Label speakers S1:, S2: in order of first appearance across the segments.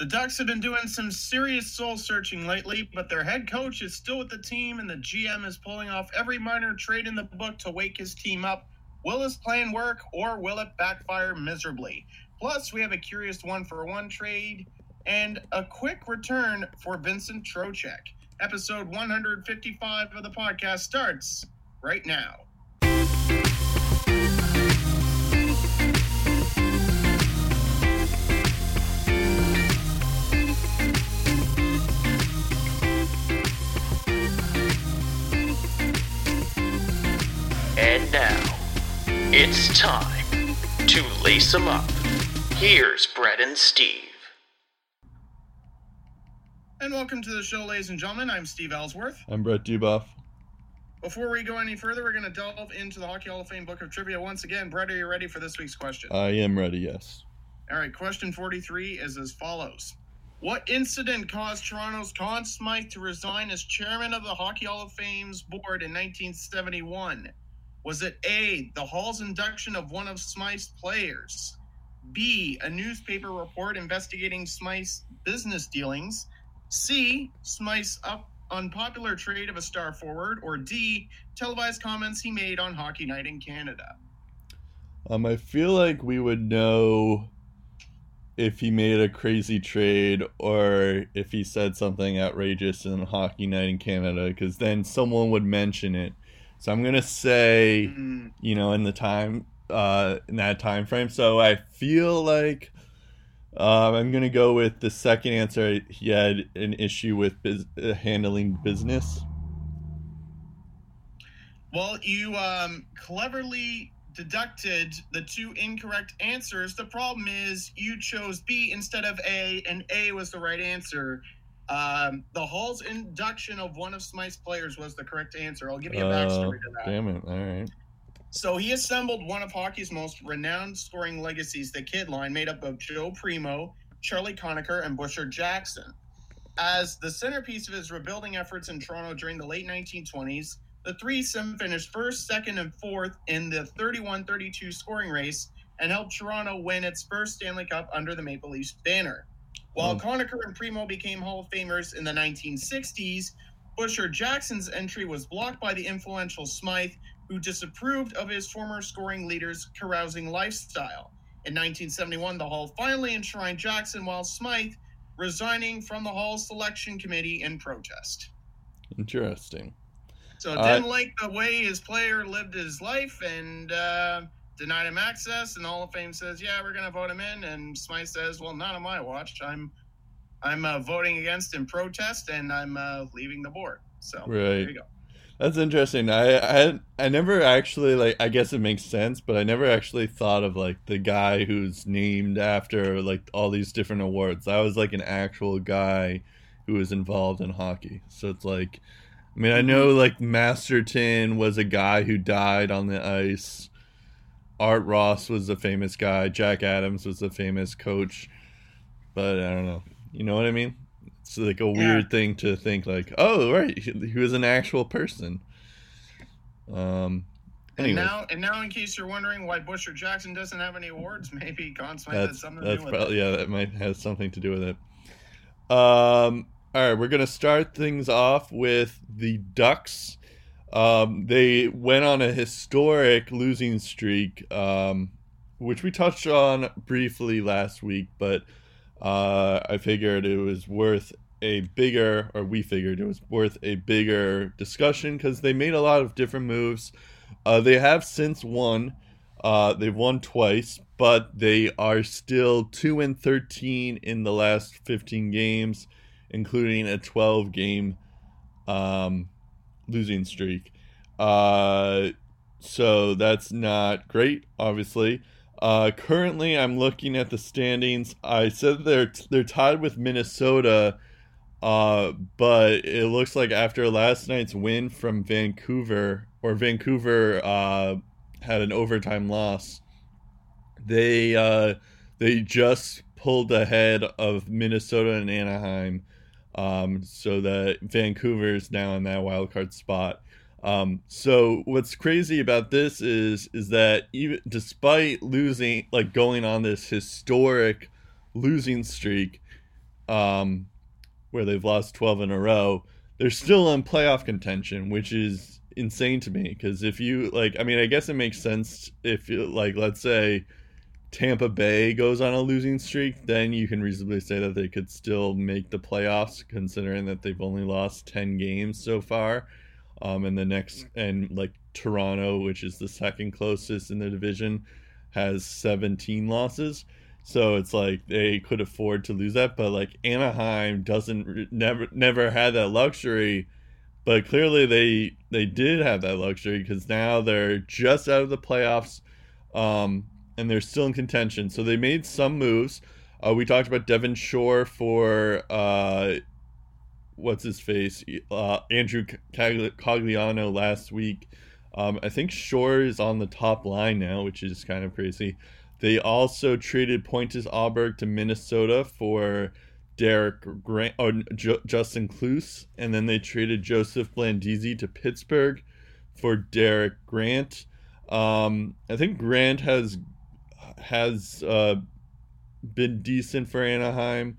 S1: The Ducks have been doing some serious soul searching lately, but their head coach is still with the team, and the GM is pulling off every minor trade in the book to wake his team up. Will his plan work, or will it backfire miserably? Plus, we have a curious one for one trade and a quick return for Vincent Trocheck. Episode 155 of the podcast starts right now.
S2: It's time to lace 'em up. Here's Brett and Steve.
S1: And welcome to the show, ladies and gentlemen. I'm Steve Ellsworth.
S3: I'm Brett Dubuff.
S1: Before we go any further, we're going to delve into the Hockey Hall of Fame Book of Trivia once again. Brett, are you ready for this week's question?
S3: I am ready, yes.
S1: All right, question 43 is as follows What incident caused Toronto's Conn Smythe to resign as chairman of the Hockey Hall of Fame's board in 1971? Was it A, the Hall's induction of one of Smythe's players? B, a newspaper report investigating Smythe's business dealings? C, Smythe's up unpopular trade of a star forward? Or D, televised comments he made on Hockey Night in Canada?
S3: Um, I feel like we would know if he made a crazy trade or if he said something outrageous in Hockey Night in Canada, because then someone would mention it. So I'm gonna say,
S1: Mm,
S3: you know, in the time, uh, in that time frame. So I feel like um, I'm gonna go with the second answer. He had an issue with bus- uh, handling business.
S1: Well, you um, cleverly deducted the two incorrect answers. The problem is you chose B instead of A, and A was the right answer. Um, the Hall's induction of one of Smythe's players was the correct answer. I'll give you a
S3: Uh,
S1: backstory to that.
S3: damn it! All right.
S1: So he assembled one of hockey's most renowned scoring legacies, the Kid line, made up of Joe Primeau, Charlie Conacher, and Busher Jackson. As the centerpiece of his rebuilding efforts in Toronto during the late 1920s, the threesome finished first, second, and fourth in the 31 32 scoring race and helped Toronto win its first Stanley Cup under the Maple Leafs banner. While
S3: Hmm.
S1: Conacher and Primeau became Hall of Famers in the 1960s, Busher Jackson's entry was blocked by the influential Smythe, who disapproved of his former scoring leader's carousing lifestyle. In 1971, the Hall finally enshrined Jackson, while Smythe resigning from the Hall selection committee in protest.
S3: Interesting.
S1: So
S3: Uh,
S1: didn't like the way his player lived his life and uh, denied him access. And Hall of Fame says, "Yeah, we're going to vote him in." And Smythe says, "Well, not on my watch. I'm I'm uh, voting against in protest, and I'm uh, leaving the board." So there
S3: Right.
S1: you go.
S3: That's interesting. I, I I never actually like. I guess it makes sense, but I never actually thought of like the guy who's named after like all these different awards. That was like an actual guy who was involved in hockey. So it's like, I mean, I know like Masterton was a guy who died on the ice. Art Ross was a famous guy. Jack Adams was a famous coach. But I don't know. You know what I mean? It's like a weird thing to think like, oh right, he, he was an actual person. Um.
S1: And now, and now, in case you're wondering why Busher Jackson doesn't have any awards, maybe Smythe had
S3: that's
S1: something to
S3: that's
S1: do with
S3: probably
S1: it.
S3: yeah, that might have something to do with it. Um. All right, we're gonna start things off with the Ducks. Um, they went on a historic losing streak, um, which we touched on briefly last week, but uh, I figured it was worth a bigger, or we figured it was worth a bigger discussion because they made a lot of different moves. Uh, they have since won. Uh, they've won twice, but they are still two and thirteen in the last fifteen games, including a twelve game um, losing streak. Uh, so that's not great, obviously. Uh, currently, I'm looking at the standings. I said they're they're tied with Minnesota, uh, but it looks like after last night's win from Vancouver, or Vancouver uh, had an overtime loss. They uh, they just pulled ahead of Minnesota and Anaheim, um, so that Vancouver is now in that wild card spot. Um, so what's crazy about this is is that even despite losing, like going on this historic losing streak, um, where they've lost 12 in a row, they're still in playoff contention, which is insane to me. Because if you like, I mean, I guess it makes sense if you like, let's say Tampa Bay goes on a losing streak, then you can reasonably say that they could still make the playoffs, considering that they've only lost 10 games so far. Um, and the next, and like Toronto, which is the second closest in the division, has 17 losses. So it's like they could afford to lose that, but like Anaheim doesn't never never had that luxury, but clearly they they did have that luxury because now they're just out of the playoffs, um, and they're still in contention. So they made some moves. Uh, we talked about Devin Shore for uh, what's his face, uh, Andrew Cogliano last week. Um, I think Shore is on the top line now, which is kind of crazy. They also traded Pontus Aberg to Minnesota for Derek Grant or Justin Kloos, and then they traded Joseph Blandisi to Pittsburgh for Derek Grant. Um, I think Grant has has uh, been decent for Anaheim.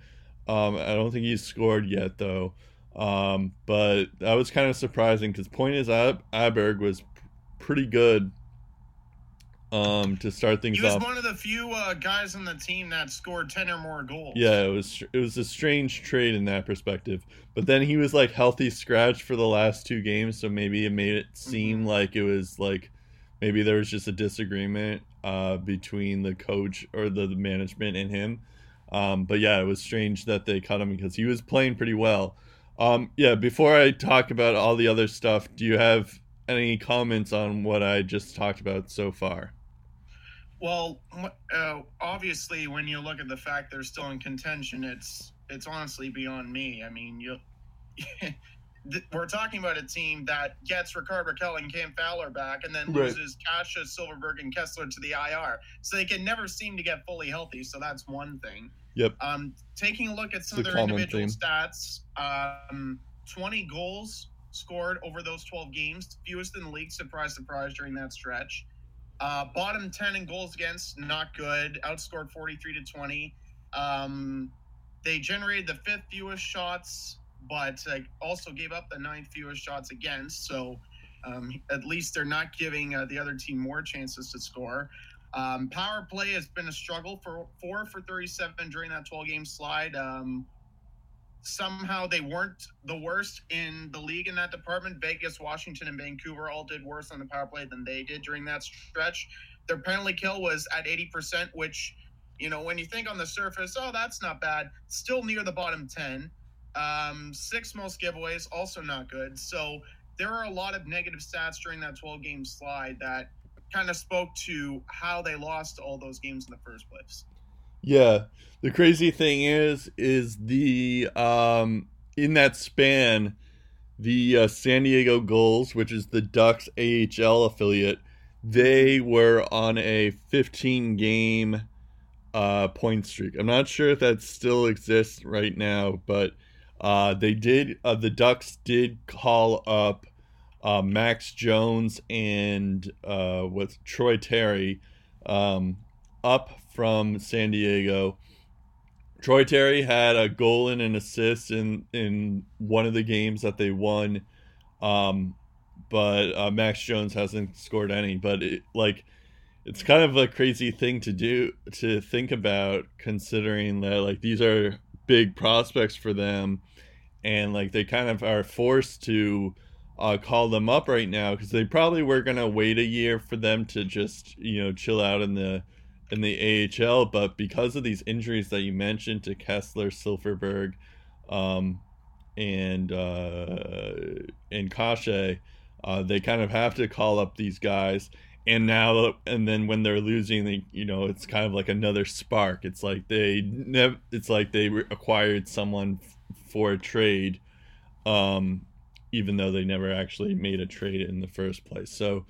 S3: Um, I don't think he's scored yet though. Um, but that was kind of surprising because Pontus Ab- Aberg was pretty good um, to start things
S1: He was
S3: off.
S1: one of the few uh, guys on the team that scored ten or more goals.
S3: Yeah, it was it was a strange trade in that perspective. But then he was like healthy scratch for the last two games, so maybe it made it seem
S1: Mhm.
S3: like it was like maybe there was just a disagreement uh, between the coach or the, the management and him. Um, but yeah, it was strange that they cut him because he was playing pretty well. Um, yeah, before I talk about all the other stuff, do you have any comments on what I just talked about so far?
S1: Well, uh, obviously, when you look at the fact they're still in contention, it's it's honestly beyond me. I mean, you we're talking about a team that gets Rickard Rakell and Cam Fowler back, and then
S3: Right.
S1: loses Kase, Silfverberg, and Kesler to the IR. So they can never seem to get fully healthy. So that's one thing.
S3: Yep.
S1: Um, taking a look at some
S3: It's
S1: of their individual stats, um, 20 goals scored over those 12 games, fewest in the league. Surprise, surprise, during that stretch. Uh, bottom 10 in goals against, not good. Outscored 43 to 20. Um, they generated the fifth fewest shots, but uh, also gave up the ninth fewest shots against. So um, at least they're not giving uh, the other team more chances to score. Um, power play has been a struggle for four for 37 during that 12 game slide. Um, somehow they weren't the worst in the league in that department. Vegas, Washington, and Vancouver all did worse on the power play than they did during that stretch. Their penalty kill was at 80%, which, you know, when you think on the surface, oh, that's not bad, still near the bottom 10. Um, six most giveaways, also not good. So there are a lot of negative stats during that 12 game slide that kind of spoke to how they lost all those games in the first place.
S3: Yeah. The crazy thing is, is the um in that span, the uh, San Diego Gulls, which is the Ducks AHL affiliate, they were on a 15 game uh point streak. I'm not sure if that still exists right now, but uh they did uh, the Ducks did call up uh Max Jones and uh what's Troy Terry um up from San Diego. Troy Terry had a goal and an assist in in one of the games that they won, um, but uh, Max Jones hasn't scored any. But it, like, it's kind of a crazy thing to do to think about, considering that like these are big prospects for them, and like they kind of are forced to uh, call them up right now because they probably were gonna wait a year for them to just you know chill out in the in the AHL, but because of these injuries that you mentioned to Kesler, Silfverberg, um, and uh, and Kase, uh, they kind of have to call up these guys. And now, and then when they're losing, they, you know, it's kind of like another spark. It's like they never. It's like they re- acquired someone for a trade, um, even though they never actually made a trade in the first place. So,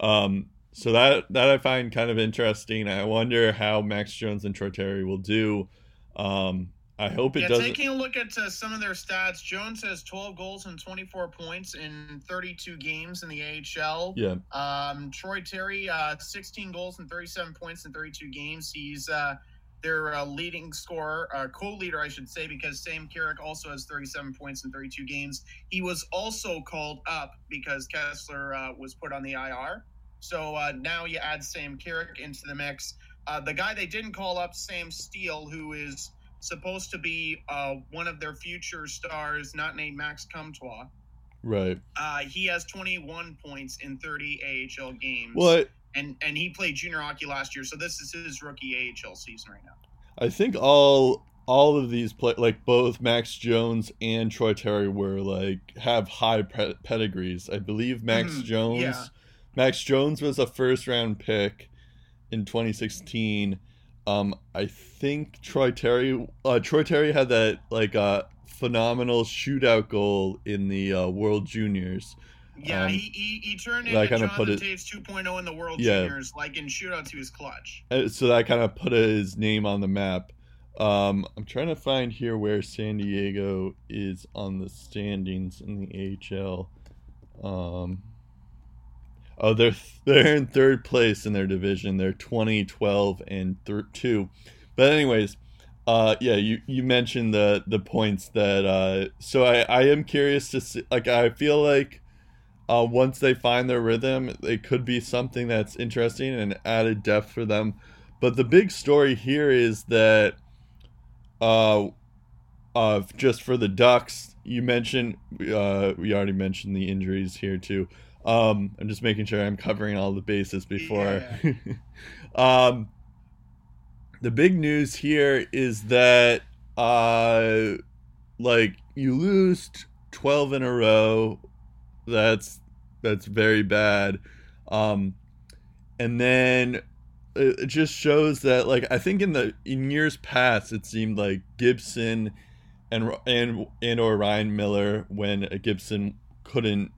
S3: um, so that that I find kind of interesting. I wonder how Max Jones and Troy Terry will do. Um, I hope it
S1: yeah,
S3: doesn't.
S1: taking a look at uh, some of their stats, Jones has 12 goals and 24 points in 32 games in the AHL.
S3: Yeah,
S1: Um, Troy Terry, uh, 16 goals and 37 points in 32 games. He's uh, their uh, leading scorer, uh, co-leader, I should say, because Sam Carrick also has 37 points in 32 games. He was also called up because Kesler uh, was put on the IR. So uh, now you add Sam Carrick into the mix. Uh, the guy they didn't call up, Sam Steele, who is supposed to be uh, one of their future stars, not named Max Comtois.
S3: Right.
S1: Uh, he has 21 points in 30 AHL games.
S3: What?
S1: And and he played junior hockey last year, so this is his rookie AHL season right now.
S3: I think all all of these play like both Max Jones and Troy Terry were like have high pe- pedigrees. I believe Max
S1: Mhm,
S3: Jones
S1: yeah.
S3: Max Jones was a first round pick in 2016. Um, I think Troy Terry uh, Troy Terry had that like uh, phenomenal shootout goal in the uh, World Juniors.
S1: Yeah,
S3: Um,
S1: he, he he turned into
S3: kinda put
S1: Jonathan
S3: it-
S1: Toews 2.0 in the World
S3: Yeah.
S1: Juniors. Like in shootouts, he was clutch.
S3: Uh, So that kind of put his name on the map. Um, I'm trying to find here where San Diego is on the standings in the AHL. Um, oh, they're they're in third place in their division. They're 20, 12, and thir- two. But anyways, uh, yeah, you, you mentioned the the points that. Uh, so I I am curious to see. Like I feel like. Uh, once they find their rhythm, it could be something that's interesting and added depth for them. But the big story here is that, uh, uh, just for the Ducks, you mentioned, uh, we already mentioned the injuries here too. Um, I'm just making sure I'm covering all the bases before. um, the big news here is that, uh, like you lose 12 in a row that's that's very bad. Um and then it just shows that like i think in the in years past it seemed like gibson and and and or ryan miller when gibson couldn't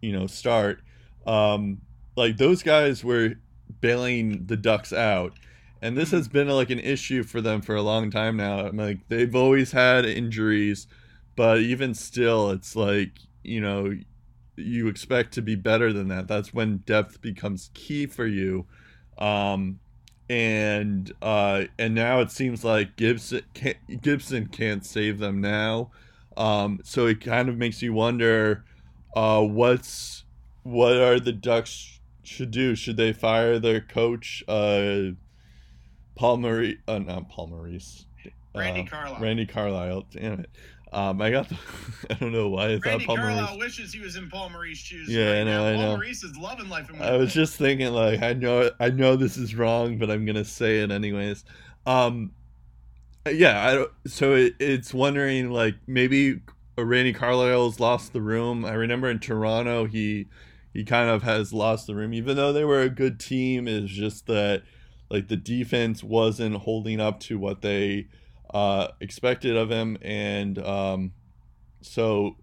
S3: you know start um like those guys were bailing the ducks out. And this has been like an issue for them for a long time now. I'm like they've always had injuries but even still it's like you know you expect to be better than that. That's when depth becomes key for you. Um, and uh, and now it seems like Gibson can't, Gibson can't save them now. Um, so it kind of makes you wonder, uh, what's what are the Ducks should do? Should they fire their coach, uh, Paul Maurice? Uh, not Paul Maurice.
S1: Randy
S3: uh,
S1: Carlyle.
S3: Randy Carlyle. Damn it. Um, I got the. I don't know why I thought
S1: Randy
S3: Paul
S1: Carlyle
S3: Maurice.
S1: wishes he was in Paul Maurice's shoes.
S3: Yeah,
S1: right
S3: I know,
S1: now.
S3: I
S1: Paul
S3: know.
S1: Maurice is loving life in
S3: I was just thinking, like, I know, I know this is wrong, but I'm gonna say it anyways. Um, yeah. I don't- so it, it's wondering, like, maybe Randy Carlyle's lost the room. I remember in Toronto, he he kind of has lost the room, even though they were a good team. Is just that, like, the defense wasn't holding up to what they uh, expected of him, and um, so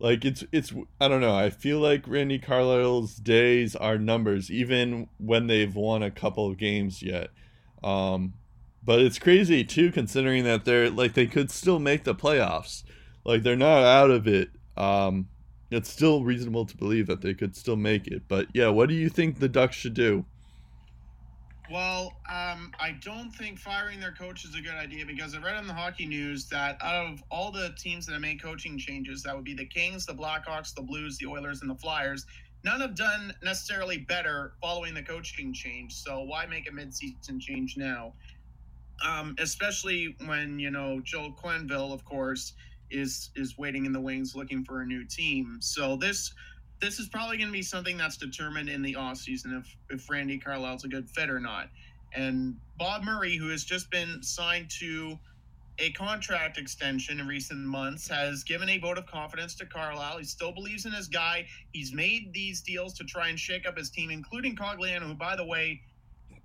S3: like it's it's I don't know. I feel like Randy Carlyle's days are numbers, even when they've won a couple of games yet. Um, but it's crazy too, considering that they're like they could still make the playoffs. Like they're not out of it. Um, it's still reasonable to believe that they could still make it. But yeah, what do you think the Ducks should do?
S1: Well, um, I don't think firing their coach is a good idea because I read on the hockey news that out of all the teams that have made coaching changes, that would be the Kings, the Blackhawks, the Blues, the Oilers, and the Flyers. None have done necessarily better following the coaching change. So why make a midseason change now? Um, especially when you know Joel Quenneville, of course, is is waiting in the wings looking for a new team. So this this is probably going to be something that's determined in the offseason if if Randy Carlyle's a good fit or not. And Bob Murray, who has just been signed to a contract extension in recent months, has given a vote of confidence to Carlyle. He still believes in his guy. He's made these deals to try and shake up his team, including Cogliano, who, by the way,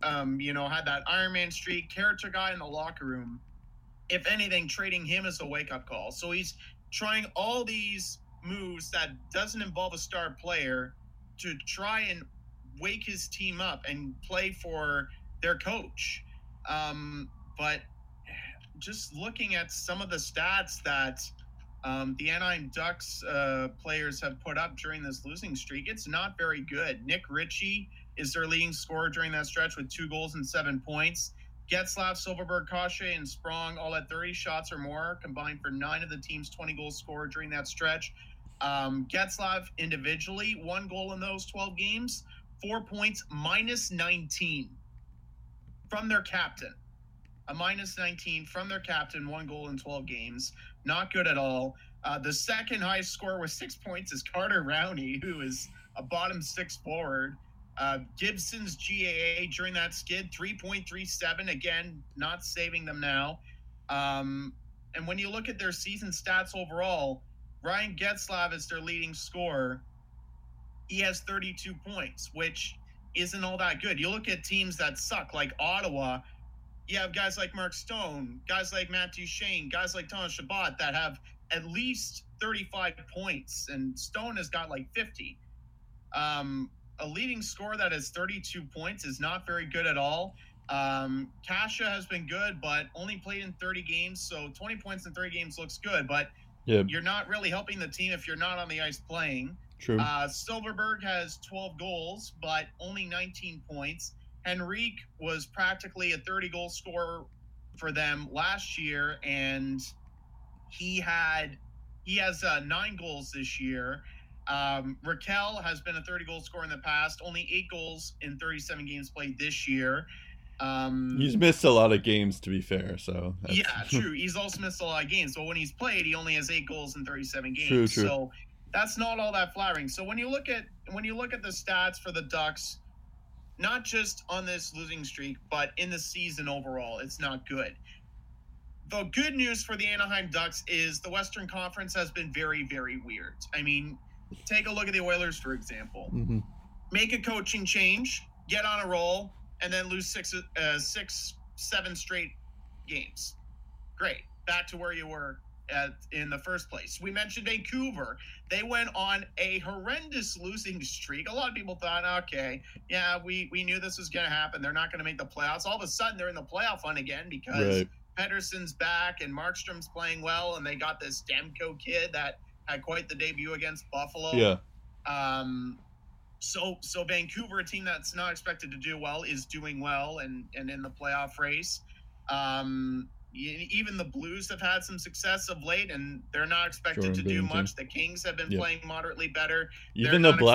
S1: um, you know, had that Iron Man streak, character guy in the locker room. If anything, trading him is a wake up call. So he's trying all these moves that doesn't involve a star player to try and wake his team up and play for their coach. Um, but just looking at some of the stats that um, the Anaheim Ducks uh, players have put up during this losing streak, it's not very good. Nick Ritchie is their leading scorer during that stretch with two goals and seven points. Getzlaf, Silfverberg, Kase, and Sprong all had 30 shots or more, combined for nine of the team's 20 goals scored during that stretch. Um, Getzlaf individually, one goal in those 12 games, four points, minus 19 from their captain. A minus 19 from their captain, one goal in 12 games. Not good at all. Uh, the second highest score with six points is Carter Rowney, who is a bottom six forward. Uh, Gibson's GAA during that skid, 3.37. Again, not saving them now. Um, and when you look at their season stats overall, Ryan Getzlaf is their leading scorer. He has 32 points, which isn't all that good. You look at teams that suck, like Ottawa, you have guys like Mark Stone, guys like Matt Duchene, guys like Thomas Chabot that have at least 35 points, and Stone has got like 50. Um, a leading score that has 32 points is not very good at all. Um, Kase has been good, but only played in 30 games, so 20 points in 30 games looks good, but
S3: Yeah,
S1: you're not really helping the team if you're not on the ice playing.
S3: true.
S1: Uh, Silfverberg has 12 goals, but only 19 points. Henrique was practically a 30 goal scorer for them last year, and he had he has uh, nine goals this year. Um, Rakell has been a 30 goal scorer in the past, only eight goals in 37 games played this year. Um,
S3: He's missed a lot of games, to be fair. So that's-
S1: yeah, true. He's also missed a lot of games. But when he's played, he only has eight goals in 37 games.
S3: True, true.
S1: So that's not all that flattering. So when you look at when you look at the stats for the Ducks, not just on this losing streak, but in the season overall, it's not good. The good news for the Anaheim Ducks is the Western Conference has been very, very weird. I mean, take a look at the Oilers, for example
S3: Mhm.
S1: make a coaching change, get on a roll, and then lose six, uh, six, seven straight games. Great, back to where you were at in the first place. We mentioned Vancouver; they went on a horrendous losing streak. A lot of people thought, okay, yeah, we we knew this was going to happen. They're not going to make the playoffs. All of a sudden, they're in the playoff hunt again because
S3: Right.
S1: Pettersson's back and Markstrom's playing well, and they got this Demko kid that had quite the debut against Buffalo.
S3: Yeah.
S1: Um, so so Vancouver, a team that's not expected to do well, is doing well and and in the playoff race. Um, even the Blues have had some success of late, and they're not expected
S3: Jordan
S1: to do
S3: Binnington.
S1: much. The Kings have been
S3: Yeah.
S1: playing moderately better.
S3: Even the
S1: expected to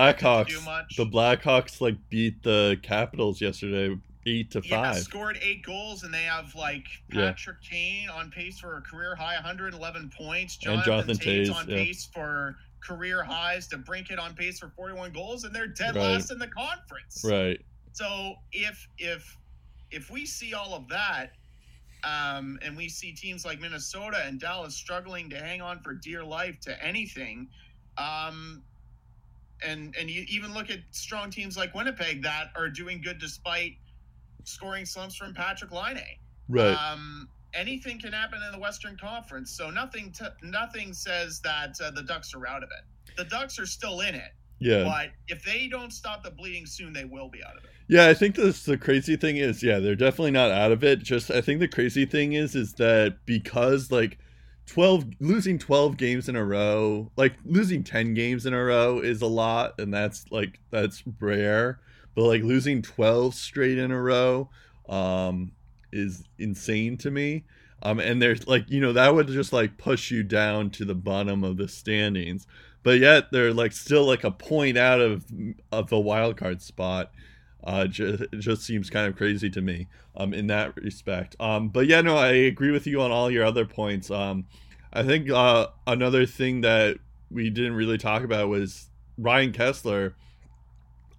S3: Blackhawks, the Blackhawks like beat the Capitals yesterday, eight to
S1: Yeah,
S3: five.
S1: scored eight goals, and they have like
S3: Yeah.
S1: Patrick Kane on pace for a career high 111 points.
S3: And
S1: Jonathan,
S3: Jonathan Toews
S1: on
S3: yeah.
S1: pace for career highs. DeBrincat on pace for 41 goals, and they're dead
S3: Right.
S1: last in the conference.
S3: Right.
S1: So if if if we see all of that, um, and we see teams like Minnesota and Dallas struggling to hang on for dear life to anything, um, and and you even look at strong teams like Winnipeg that are doing good despite scoring slumps from Patrik Laine.
S3: Right.
S1: Um, anything can happen in the Western Conference, so nothing t- nothing says that uh, the Ducks are out of it. The Ducks are still in it,
S3: yeah.
S1: but if they don't stop the bleeding soon, they will be out of it.
S3: Yeah, I think this the crazy thing is, yeah, they're definitely not out of it. Just I think the crazy thing is is that because like 12 losing 12 games in a row, like losing 10 games in a row is a lot and that's like that's rare, but like losing 12 straight in a row um is insane to me. Um and there's like, you know, that would just like push you down to the bottom of the standings. But yet they're like still like a point out of of the wild card spot uh just, it just seems kind of crazy to me um in that respect um but yeah no i agree with you on all your other points um i think uh another thing that we didn't really talk about was ryan kesler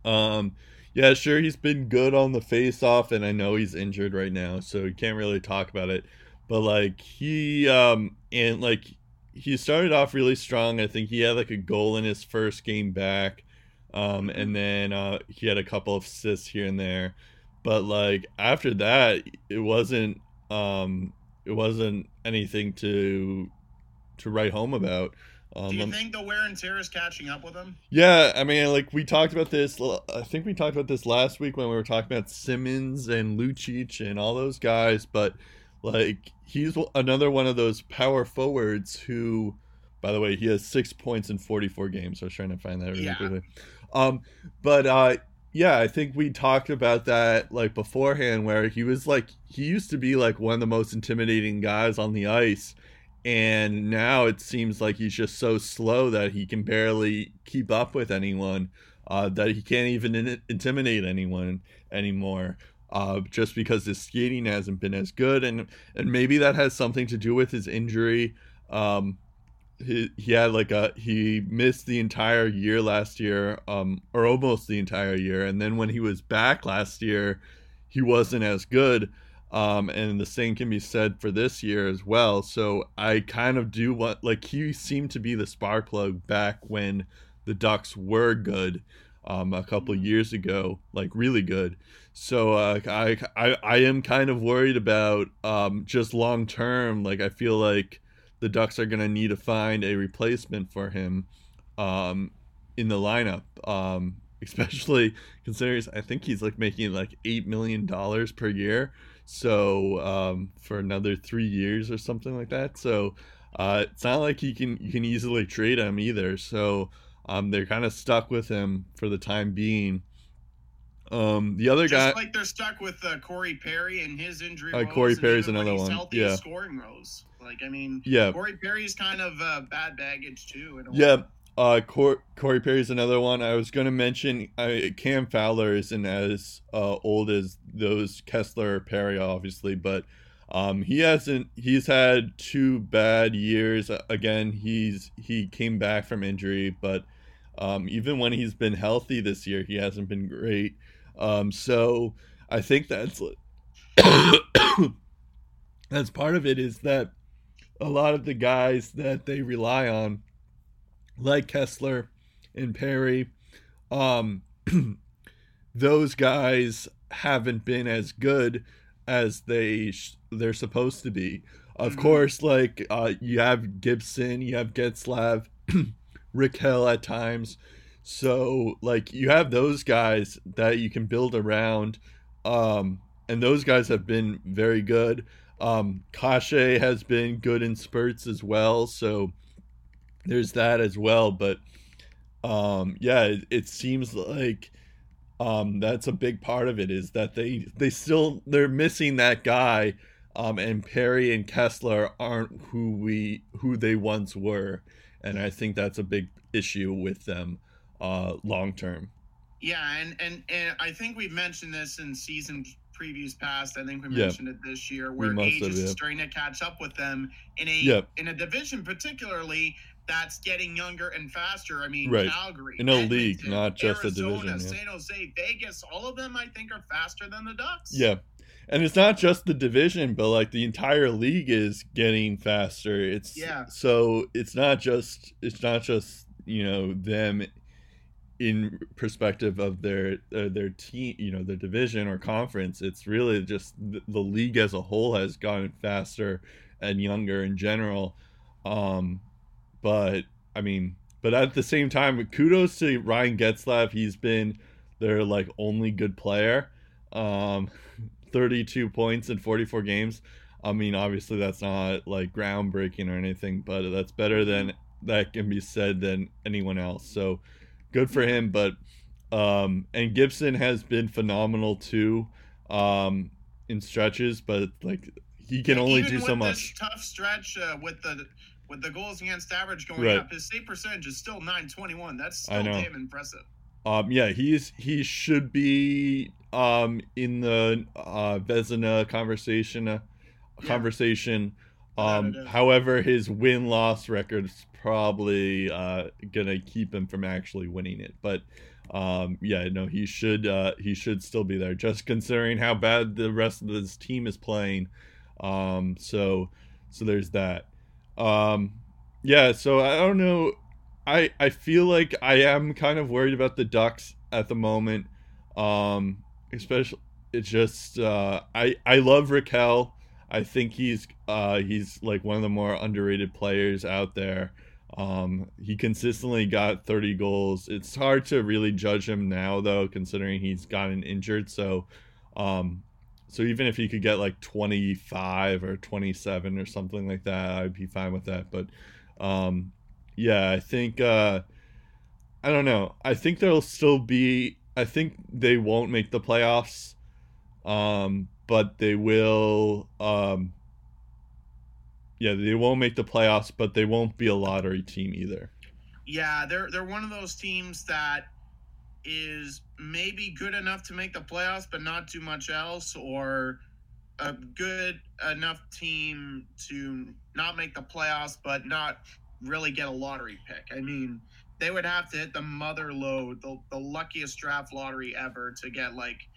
S3: um yeah sure he's been good on the face off and i know he's injured right now so he can't really talk about it. But like he um and like he started off really strong. I think he had like a goal in his first game back um, and then uh, he had a couple of assists here and there, but like after that, it wasn't um, it wasn't anything to to write home about. Um,
S1: Do you
S3: um,
S1: think the wear and tear is catching up with him?
S3: yeah, I mean, like we talked about this. I think we talked about this last week when we were talking about Simmons and Lucic and all those guys. But like, he's another one of those power forwards who, by the way, he has six points in forty-four games. I was trying to find that really
S1: Yeah.
S3: quickly. Um, but uh, yeah, I think we talked about that like beforehand, where he was like he used to be like one of the most intimidating guys on the ice, and now it seems like he's just so slow that he can barely keep up with anyone. Uh, that he can't even in- intimidate anyone anymore. Uh, just because his skating hasn't been as good, and and maybe that has something to do with his injury. Um, he, he had like a he missed the entire year last year um or almost the entire year and then when he was back last year he wasn't as good um and the same can be said for this year as well. So i kind of do want like he seemed to be the spark plug back when the ducks were good um a couple years ago like really good. So uh, I, I i am kind of worried about um just long term like i feel like the Ducks are going to need to find a replacement for him um, in the lineup, um, especially considering I think he's like making like eight million dollars per year, so um, for another three years or something like that. So uh, it's not like you can you can easily trade him either. So um, they're kind of stuck with him for the time being. Um, the other
S1: Just
S3: guy,
S1: like they're stuck with uh, Corey Perry and his injury.
S3: Uh, Corey Perry's another one,
S1: Healthy,
S3: yeah.
S1: scoring rows. Like I mean,
S3: yeah,
S1: Corey Perry's kind of uh, bad baggage too. In a way.
S3: Uh, Cor- Corey Perry's another one. I was going to mention uh, Cam Fowler isn't as uh, old as those Kesler Perry, obviously, but um, he hasn't. He's had two bad years. Again, he's he came back from injury, but um, even when he's been healthy this year, he hasn't been great. Um, so I think that's that's part of it is that a lot of the guys that they rely on like Kesler and Perry, um, those guys haven't been as good as they sh- they're supposed to be. Of
S1: Mhm.
S3: course, like uh, you have Gibson, you have Getzlaf, Rick Hell at times. So like you have those guys that you can build around, um, and those guys have been very good. Um, Kase has been good in spurts as well. So there's that as well but um yeah it, it seems like um that's a big part of it is that they they still they're missing that guy um and perry and kesler aren't who we who they once were and i think that's a big issue with them uh long term
S1: Yeah, and, and and I think we've mentioned this in season previews past. I think we
S3: Yeah.
S1: mentioned it this year, where age
S3: have,
S1: is
S3: yeah.
S1: starting to catch up with them in a
S3: Yeah.
S1: in a division, particularly that's getting younger and faster. I mean,
S3: Right.
S1: Calgary,
S3: In a league, not just a
S1: Arizona,
S3: division, yeah.
S1: San Jose, Vegas, all of them, I think, are faster than the Ducks.
S3: Yeah. And it's not just the division, but like the entire league is getting faster. It's
S1: Yeah.
S3: so it's not just it's not just, you know, them in perspective of their uh, their team, you know, their division or conference. It's really just the, the league as a whole has gotten faster and younger in general. Um but I mean, but at the same time, kudos to Ryan Getzlaf. He's been their like only good player. Um, 32 points in 44 games. I mean, obviously that's not like groundbreaking or anything, but that's better than that can be said than anyone else. So good for him. But um, and Gibson has been phenomenal too, um, in stretches. But like he can
S1: Yeah,
S3: only do so
S1: this
S3: much.
S1: tough stretch uh, with the with the goals against average going
S3: Right.
S1: up. His save percentage is still nine twenty one. That's
S3: I
S1: still damn impressive.
S3: Um, yeah, he's he should be um in the uh Vezina conversation uh,
S1: Yeah.
S3: conversation. Um, however, his win loss record is probably uh gonna keep him from actually winning it. But um, yeah, no, he should uh he should still be there. Just considering how bad the rest of his team is playing. Um, so so there's that. Um, yeah, so I don't know. I I feel like I am kind of worried about the Ducks at the moment. Um, especially it's just uh, I I love Rakell. I think he's uh, he's like one of the more underrated players out there. Um, he consistently got 30 goals. It's hard to really judge him now though, considering he's gotten injured. So, um, so even if he could get like 25 or 27 or something like that, I'd be fine with that. But um, yeah, I think uh, I don't know. I think there'll still be I think they won't make the playoffs, um, but they will. Um, yeah, they won't make the playoffs, but they won't be a lottery team either.
S1: Yeah, they're they're one of those teams that is maybe good enough to make the playoffs, but not too much else, or a good enough team to not make the playoffs, but not really get a lottery pick. I mean, they would have to hit the mother load, the, the luckiest draft lottery ever to get like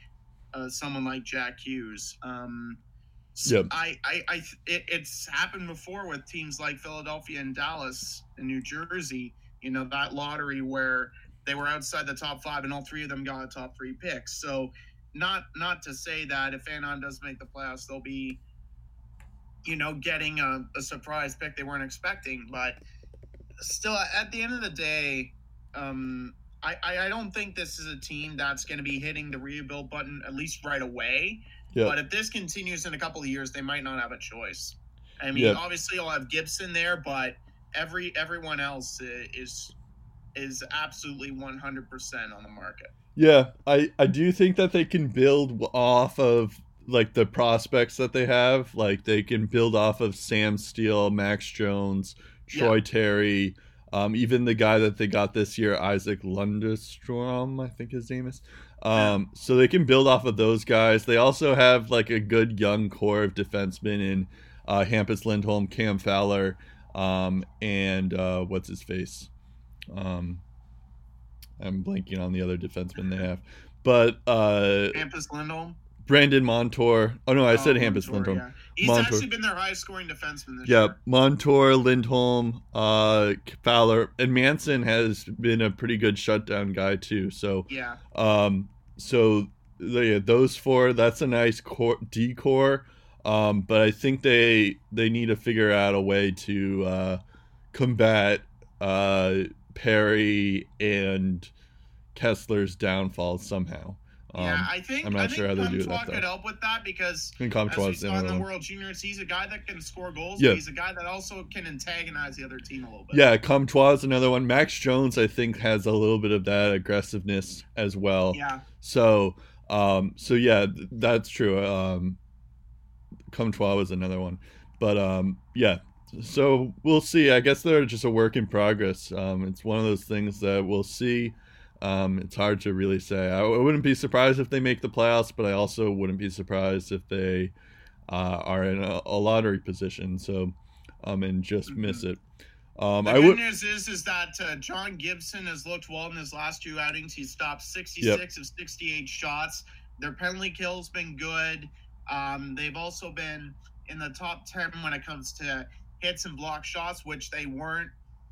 S1: uh, someone like Jack Hughes. Um, so
S3: Yep.
S1: I, I, I, it, it's happened before with teams like Philadelphia and Dallas and New Jersey. You know that lottery where they were outside the top five, and all three of them got a top three picks. So, not not to say that if Anon does make the playoffs, they'll be, you know, getting a, a surprise pick they weren't expecting. But still, at the end of the day, um, I, I don't think this is a team that's going to be hitting the rebuild button at least right away.
S3: Yeah.
S1: But if this continues in a couple of years, they might not have a choice. I mean,
S3: Yeah.
S1: obviously, you'll have Gibson there, but every everyone else is is absolutely 100% on the market.
S3: Yeah, I I do think that they can build off of like the prospects that they have. Like they can build off of Sam Steele, Max Jones, Troy Terry, um, even the guy that they got this year, Isac Lundestrom, I think his name is. Um, so they can build off of those guys. They also have like a good young core of defensemen in uh, Hampus Lindholm, Cam Fowler, um, and uh, what's his face. Um, I'm blanking on the other defenseman they have, but uh,
S1: Hampus Lindholm.
S3: Brandon Montour. Oh no, I said
S1: Oh,
S3: Hampus
S1: Montour,
S3: Lindholm.
S1: yeah. He's
S3: Montour.
S1: actually been their highest scoring defenseman this year.
S3: Yeah,
S1: year.
S3: Montour, Lindholm, uh, Fowler, and Manson has been a pretty good shutdown guy too. So,
S1: Yeah.
S3: um, so yeah, those four. That's a nice core decor. Um, but I think they they need to figure out a way to uh, combat uh, Perry and Kesler's downfall somehow. Um,
S1: yeah, I think
S3: I'm not
S1: I think
S3: sure how they do that, though.
S1: could help with that because as we
S3: Comtois is
S1: saw in the. World Juniors, he's a guy that can score goals,
S3: Yeah.
S1: he's a guy that also can antagonize the other team a little bit.
S3: Yeah, Comtois is another one. Max Jones, I think, has a little bit of that aggressiveness as well.
S1: Yeah.
S3: So, um, so yeah, that's true. Um, Comtois was another one, but um, yeah. So we'll see. I guess they're just a work in progress. Um, it's one of those things that we'll see. Um, it's hard to really say. I, I wouldn't be surprised if they make the playoffs, but I also wouldn't be surprised if they uh, are in a, a lottery position. So, um, and just miss it. Um,
S1: The
S3: I
S1: good
S3: would.
S1: news is is that uh, John Gibson has looked well in his last two outings. He stopped 66 of 68 shots. Their penalty kill's been good. Um, they've also been in the top 10 when it comes to hits and block shots, which they weren't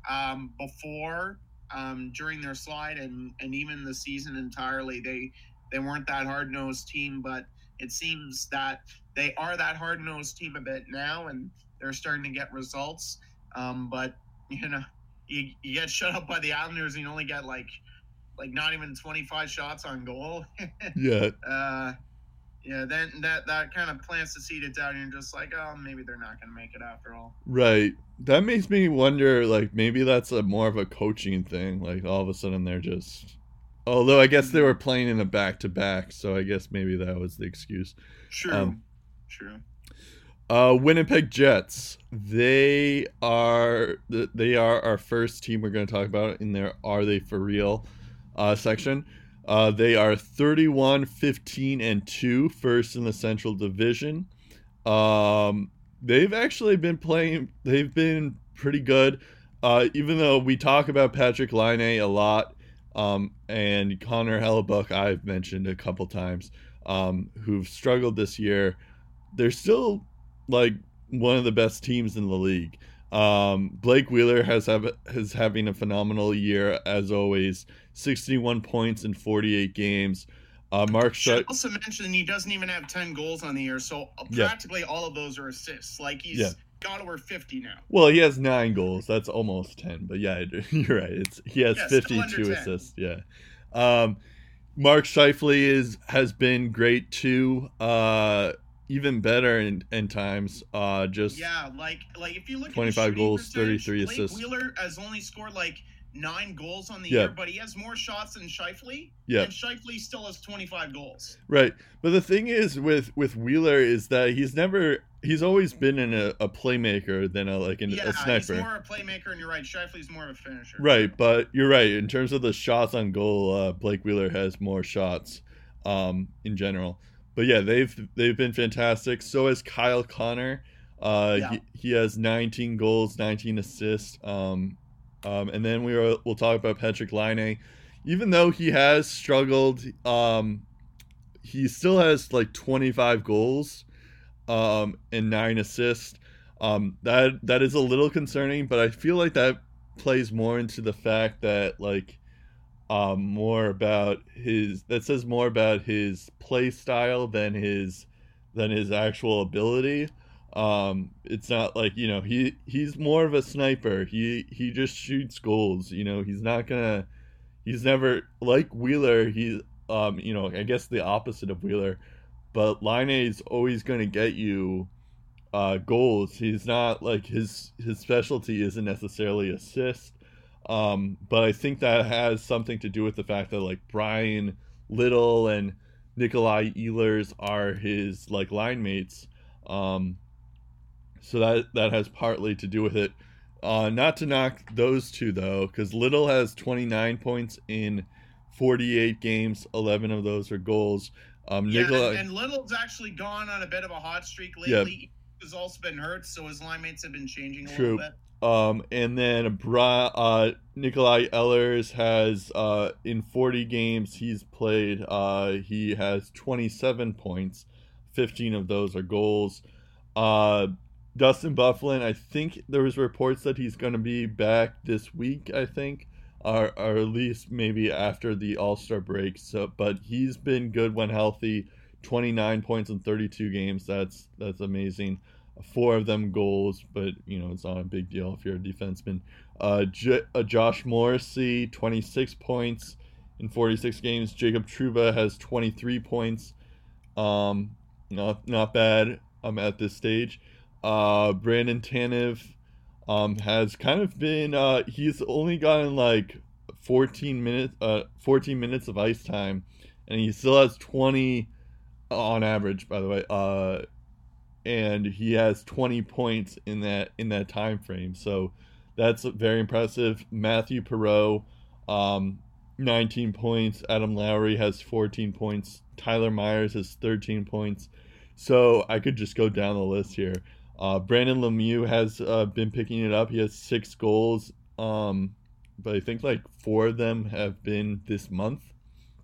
S1: um, before um, during their slide and, and even the season entirely. They they weren't that hard nosed team, but it seems that they are that hard nosed team a bit now, and they're starting to get results. Um, but you know, you, you get shut up by the Islanders and you only get like like not even 25 shots on goal.
S3: Yeah,
S1: uh, yeah, then that that kind of plants the seed of doubt, and you're just like, oh, maybe they're not going to make it after all.
S3: Right. That makes me wonder, like, maybe that's a more of a coaching thing. Like, all of a sudden they're just. Although I guess they were playing in a back to back, so I guess maybe that was the excuse.
S1: True,
S3: Um,
S1: true.
S3: Uh, Winnipeg Jets. They are they are our first team we're going to talk about in their "Are They for Real" uh, section. Uh, they are 31, 15, and 2, first in the Central Division. Um, they've actually been playing, they've been pretty good. Uh, even though we talk about Patrik Laine a lot, um, and Connor Hellebuyck, I've mentioned a couple times, um, who've struggled this year, they're still like one of the best teams in the league. Um, Blake Wheeler has have has having a phenomenal year as always. 61 points in 48 games. Uh, Mark
S1: Should also mention he doesn't even have 10 goals on the year, so
S3: Yeah.
S1: practically all of those are assists. Like he's
S3: Yeah.
S1: got over 50 now.
S3: Well, he has nine goals. That's almost 10. But yeah, you're right. It's he has
S1: Yeah,
S3: 52 assists. Yeah. Um, Mark Scheifele is has been great too. Uh, even better in, in times. Uh, just
S1: Yeah, like like if you look at
S3: 25
S1: his shooting
S3: goals,
S1: percentage,
S3: 33
S1: Blake
S3: assists.
S1: Wheeler has only scored like nine goals on the
S3: Yeah.
S1: year, but he has more shots than Scheifele.
S3: Yeah.
S1: And Scheifele still has 25 goals.
S3: Right. But the thing is with with Wheeler is that he's never he's always been in a, a playmaker than a like an,
S1: yeah,
S3: a
S1: he's
S3: sniper.
S1: more a playmaker, and you're right. Scheifele's more of a finisher.
S3: Right, but you're right. In terms of the shots on goal, uh, Blake Wheeler has more shots um, in general. But yeah, they've they've been fantastic. So has Kyle Connor. Uh,
S1: Yeah.
S3: he, he has 19 goals, 19 assists. Um, um, and then we will we'll talk about Patrik Laine. Even though he has struggled, um, he still has like 25 goals um, and nine assists. Um, that that is a little concerning, but I feel like that plays more into the fact that like um, more about his that says more about his play style than his than his actual ability. Um, it's not like you know he he's more of a sniper. He he just shoots goals. You know he's not gonna he's never like Wheeler. He's um you know I guess the opposite of Wheeler, but Laine is always gonna get you uh, goals. He's not like his his specialty isn't necessarily assist. Um, but I think that has something to do with the fact that like Bryan Little and Nikolai Ehlers are his like line mates. Um, so that that has partly to do with it. Uh, not to knock those two though, because Little has 29 points in 48 games. 11 of those are goals. Um,
S1: Yeah,
S3: Nikolai,
S1: and, and Little's actually gone on a bit of a hot streak
S3: Yeah.
S1: lately. He's also been hurt, so his line mates have been changing a
S3: True.
S1: little bit.
S3: Um, and then Bra- uh, Nikolai Ehlers has uh, in 40 games he's played, uh, he has 27 points. 15 of those are goals. Uh, Dustin Byfuglien, I think there was reports that he's going to be back this week. I think, or, or at least maybe after the All Star break. So, but he's been good when healthy. 29 points in 32 games. That's that's amazing four of them goals, but you know it's not a big deal if you're a defenseman. Uh, J- uh, Josh Morrissey, 26 points in 46 games. Jacob Trouba has 23 points. Um, not not bad. Um, at this stage. Uh, Brandon Tanev, um, has kind of been. Uh, he's only gotten like 14 minutes. Uh, 14 minutes of ice time, and he still has 20 on average. By the way. Uh and he has 20 points in that in that time frame. So that's very impressive. Mathieu Perreault, um, 19 points. Adam Lowry has 14 points. Tyler Myers has 13 points. So I could just go down the list here. Uh, Brendan Lemieux has uh, been picking it up. He has six goals, um, but I think like four of them have been this month.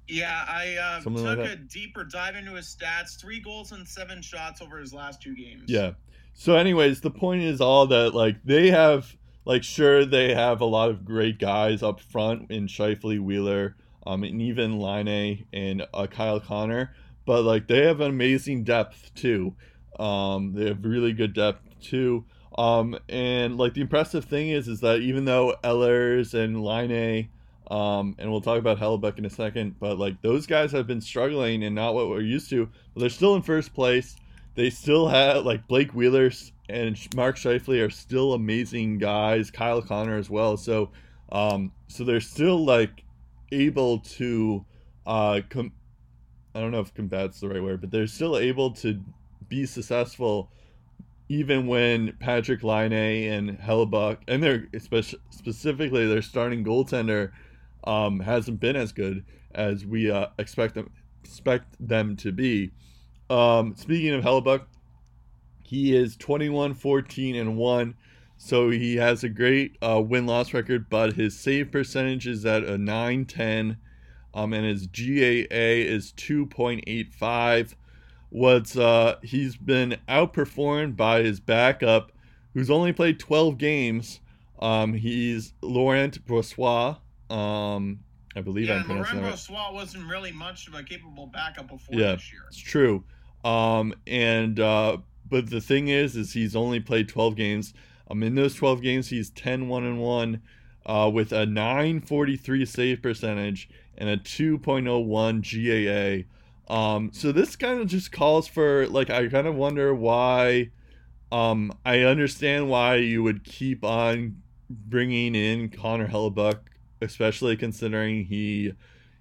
S1: Yeah, I uh,
S3: Something like
S1: took a deeper dive into his stats. Three goals and seven shots over his last two games.
S3: Yeah. So, anyways, the point is all that like they have like sure they have a lot of great guys up front in Scheifele Wheeler, um, and even Laine and uh, Kyle Connor, but like they have an amazing depth too. Um, they have really good depth too. Um, and like the impressive thing is, is that even though Ehlers and Laine, um, and we'll talk about Hellebuyck in a second, but like those guys have been struggling and not what we're used to, but they're still in first place. They still have like Blake Wheelers and Mark Scheifele are still amazing guys. Kyle Connor as well. So, um, so they're still like able to, uh, com- I don't know if combat's the right word, but they're still able to be successful even when Patrik Laine and Hellebuyck and their specifically their starting goaltender um, hasn't been as good as we uh, expect them expect them to be. Um, speaking of Hellebuyck, he is 21 14 and 1 so he has a great uh, win-loss record but his save percentage is at a 910 um, and his GAA is 2.85 what's uh he's been outperformed by his backup who's only played 12 games. Um he's Laurent Brossoit um I believe
S1: Yeah,
S3: I'm pronouncing that right.
S1: Brossoit wasn't really much of a capable backup before
S3: Yeah.
S1: this year.
S3: It's true. Um, and uh, but the thing is, is he's only played 12 games. Um, in those 12 games, he's 10 1 and 1 uh, with a 943 save percentage and a 2.01 GAA. Um, so this kind of just calls for like I kind of wonder why. Um, I understand why you would keep on bringing in Connor Hellebuyck especially considering he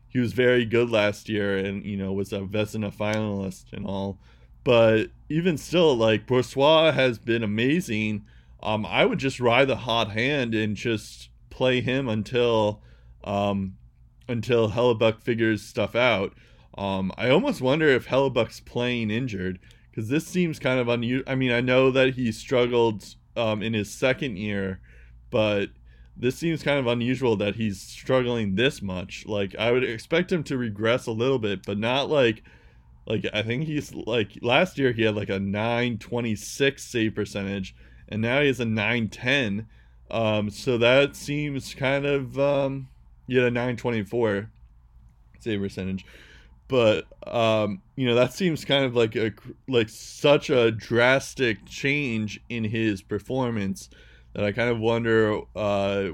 S3: he was very good last year and you know was a Vezina finalist and all. But even still, like Brossoit has been amazing. Um, I would just ride the hot hand and just play him until um, until Hellebuyck figures stuff out. Um, I almost wonder if Hellebuyck's playing injured because this seems kind of unusual. I mean, I know that he struggled um, in his second year, but this seems kind of unusual that he's struggling this much. Like I would expect him to regress a little bit, but not like like I think he's like last year he had like a 926 save percentage and now he has a 910. Um so that seems kind of um yeah, a 924 save percentage. But um you know, that seems kind of like a like such a drastic change in his performance that I kind of wonder uh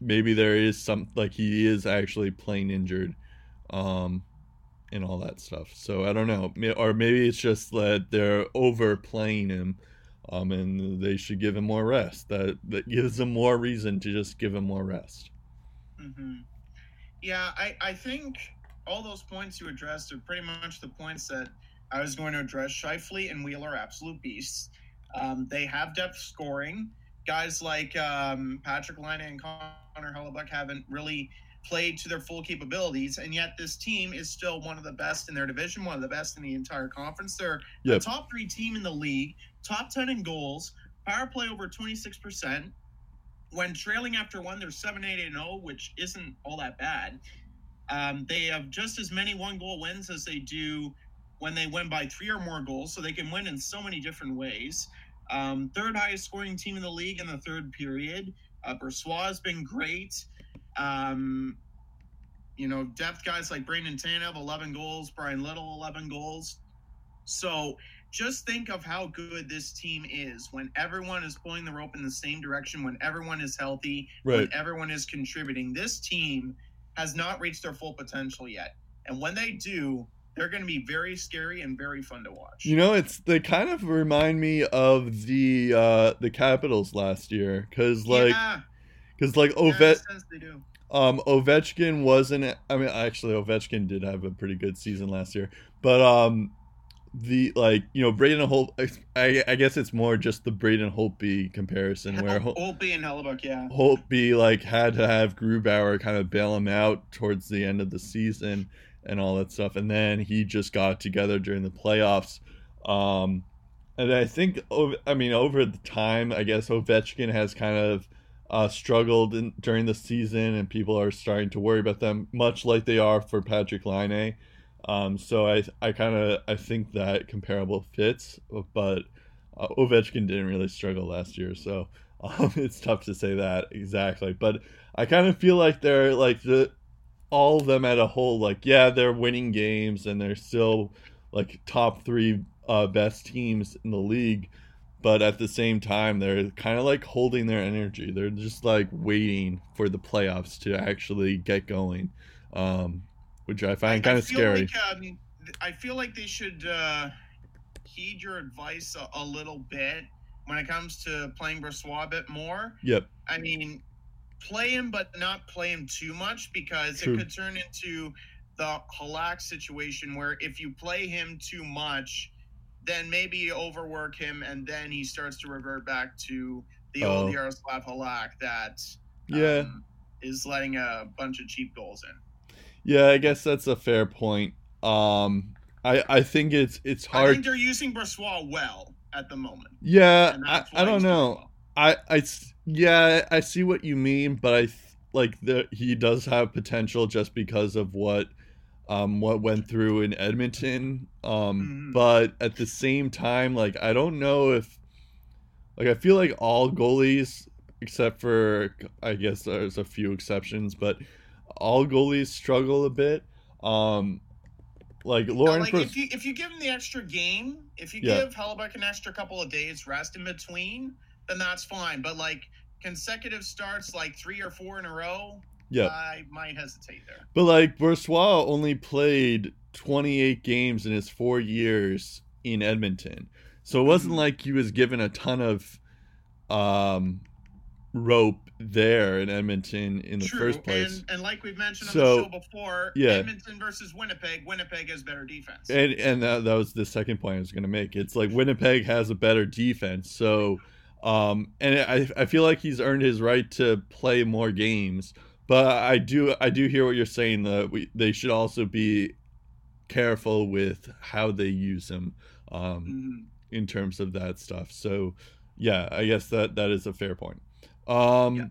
S3: maybe there is some like he is actually playing injured. Um and all that stuff. So I don't know, or maybe it's just that they're overplaying him, um, and they should give him more rest. That that gives them more reason to just give him more rest.
S1: Mm-hmm. Yeah, I I think all those points you addressed are pretty much the points that I was going to address. Scheifele and Wheeler, are absolute beasts. Um, they have depth scoring. Guys like um, Patrik Laine and Connor Hellebuyck haven't really played to their full capabilities, and yet this team is still one of the best in their division, one of the best in the entire conference. They're yep. a top three team in the league, top 10 in goals, power play over 26%. When trailing after one, they're 7 8 0, which isn't all that bad. Um, they have just as many one goal wins as they do when they win by three or more goals, so they can win in so many different ways. Um, third highest scoring team in the league in the third period. Uh, Brossoit has been great. Um, you know, depth guys like Brandon Tanev, 11 goals, Bryan Little, 11 goals. So just think of how good this team is when everyone is pulling the rope in the same direction, when everyone is healthy, right. when everyone is contributing. This team has not reached their full potential yet. And when they do, they're going to be very scary and very fun to watch.
S3: You know, it's they kind of remind me of the uh the Capitals last year cuz like yeah because like Ovet, um, Ovechkin wasn't. I mean, actually, Ovechkin did have a pretty good season last year, but um, the like you know Braden Holt. I, I guess it's more just the Braden Holtby comparison where
S1: Hol- Holtby and Hellebuyck, yeah.
S3: Holtby like had to have Grubauer kind of bail him out towards the end of the season and all that stuff, and then he just got together during the playoffs. Um, and I think, I mean, over the time, I guess Ovechkin has kind of uh, struggled in, during the season, and people are starting to worry about them, much like they are for Patrik Laine. Um, so I I kind of I think that comparable fits, but uh, Ovechkin didn't really struggle last year, so um, it's tough to say that exactly. But I kind of feel like they're like the all of them at a whole, like yeah, they're winning games and they're still like top three uh, best teams in the league but at the same time they're kind of like holding their energy. They're just like waiting for the playoffs to actually get going um, which i find kind of scary
S1: like, um, i feel like they should uh, heed your advice a, a, little bit when it comes to playing Brossoit a bit more.
S3: Yep.
S1: I mean play him but not play him too much because True. it could turn into the Halak situation where if you play him too much then maybe you overwork him, and then he starts to revert back to the oh. old Yaroslav Halak that
S3: yeah
S1: um, is letting a bunch of cheap goals in.
S3: Yeah, I guess that's a fair point. Um, I I think it's it's hard. I
S1: think they're using Brossoit well at the moment.
S3: Yeah, I, I don't know. Well. I I yeah I see what you mean, but I like that he does have potential just because of what um, what went through in Edmonton. Um, mm-hmm. But at the same time, like I don't know if, like I feel like all goalies, except for I guess there's a few exceptions, but all goalies struggle a bit. Um, like Lauren,
S1: like if you if you give him the extra game, if you yeah. give Hellebuyck an extra couple of days rest in between, then that's fine. But like consecutive starts, like three or four in a row, yeah. I might hesitate there.
S3: But like Brossoit only played 28 games in his four years in Edmonton. So it wasn't mm-hmm. like he was given a ton of um rope there in Edmonton in the
S1: True.
S3: first place.
S1: And, and like we've mentioned on the show before,
S3: yeah.
S1: Edmonton versus Winnipeg, Winnipeg has better defense.
S3: And and that, that was the second point I was going to make. It's like Winnipeg has a better defense, so um, and I I feel like he's earned his right to play more games. But I do I do hear what you're saying that we they should also be careful with how they use him um,
S1: Mhm.
S3: in terms of that stuff. So yeah, I guess that that is a fair point. Um,
S1: Yeah.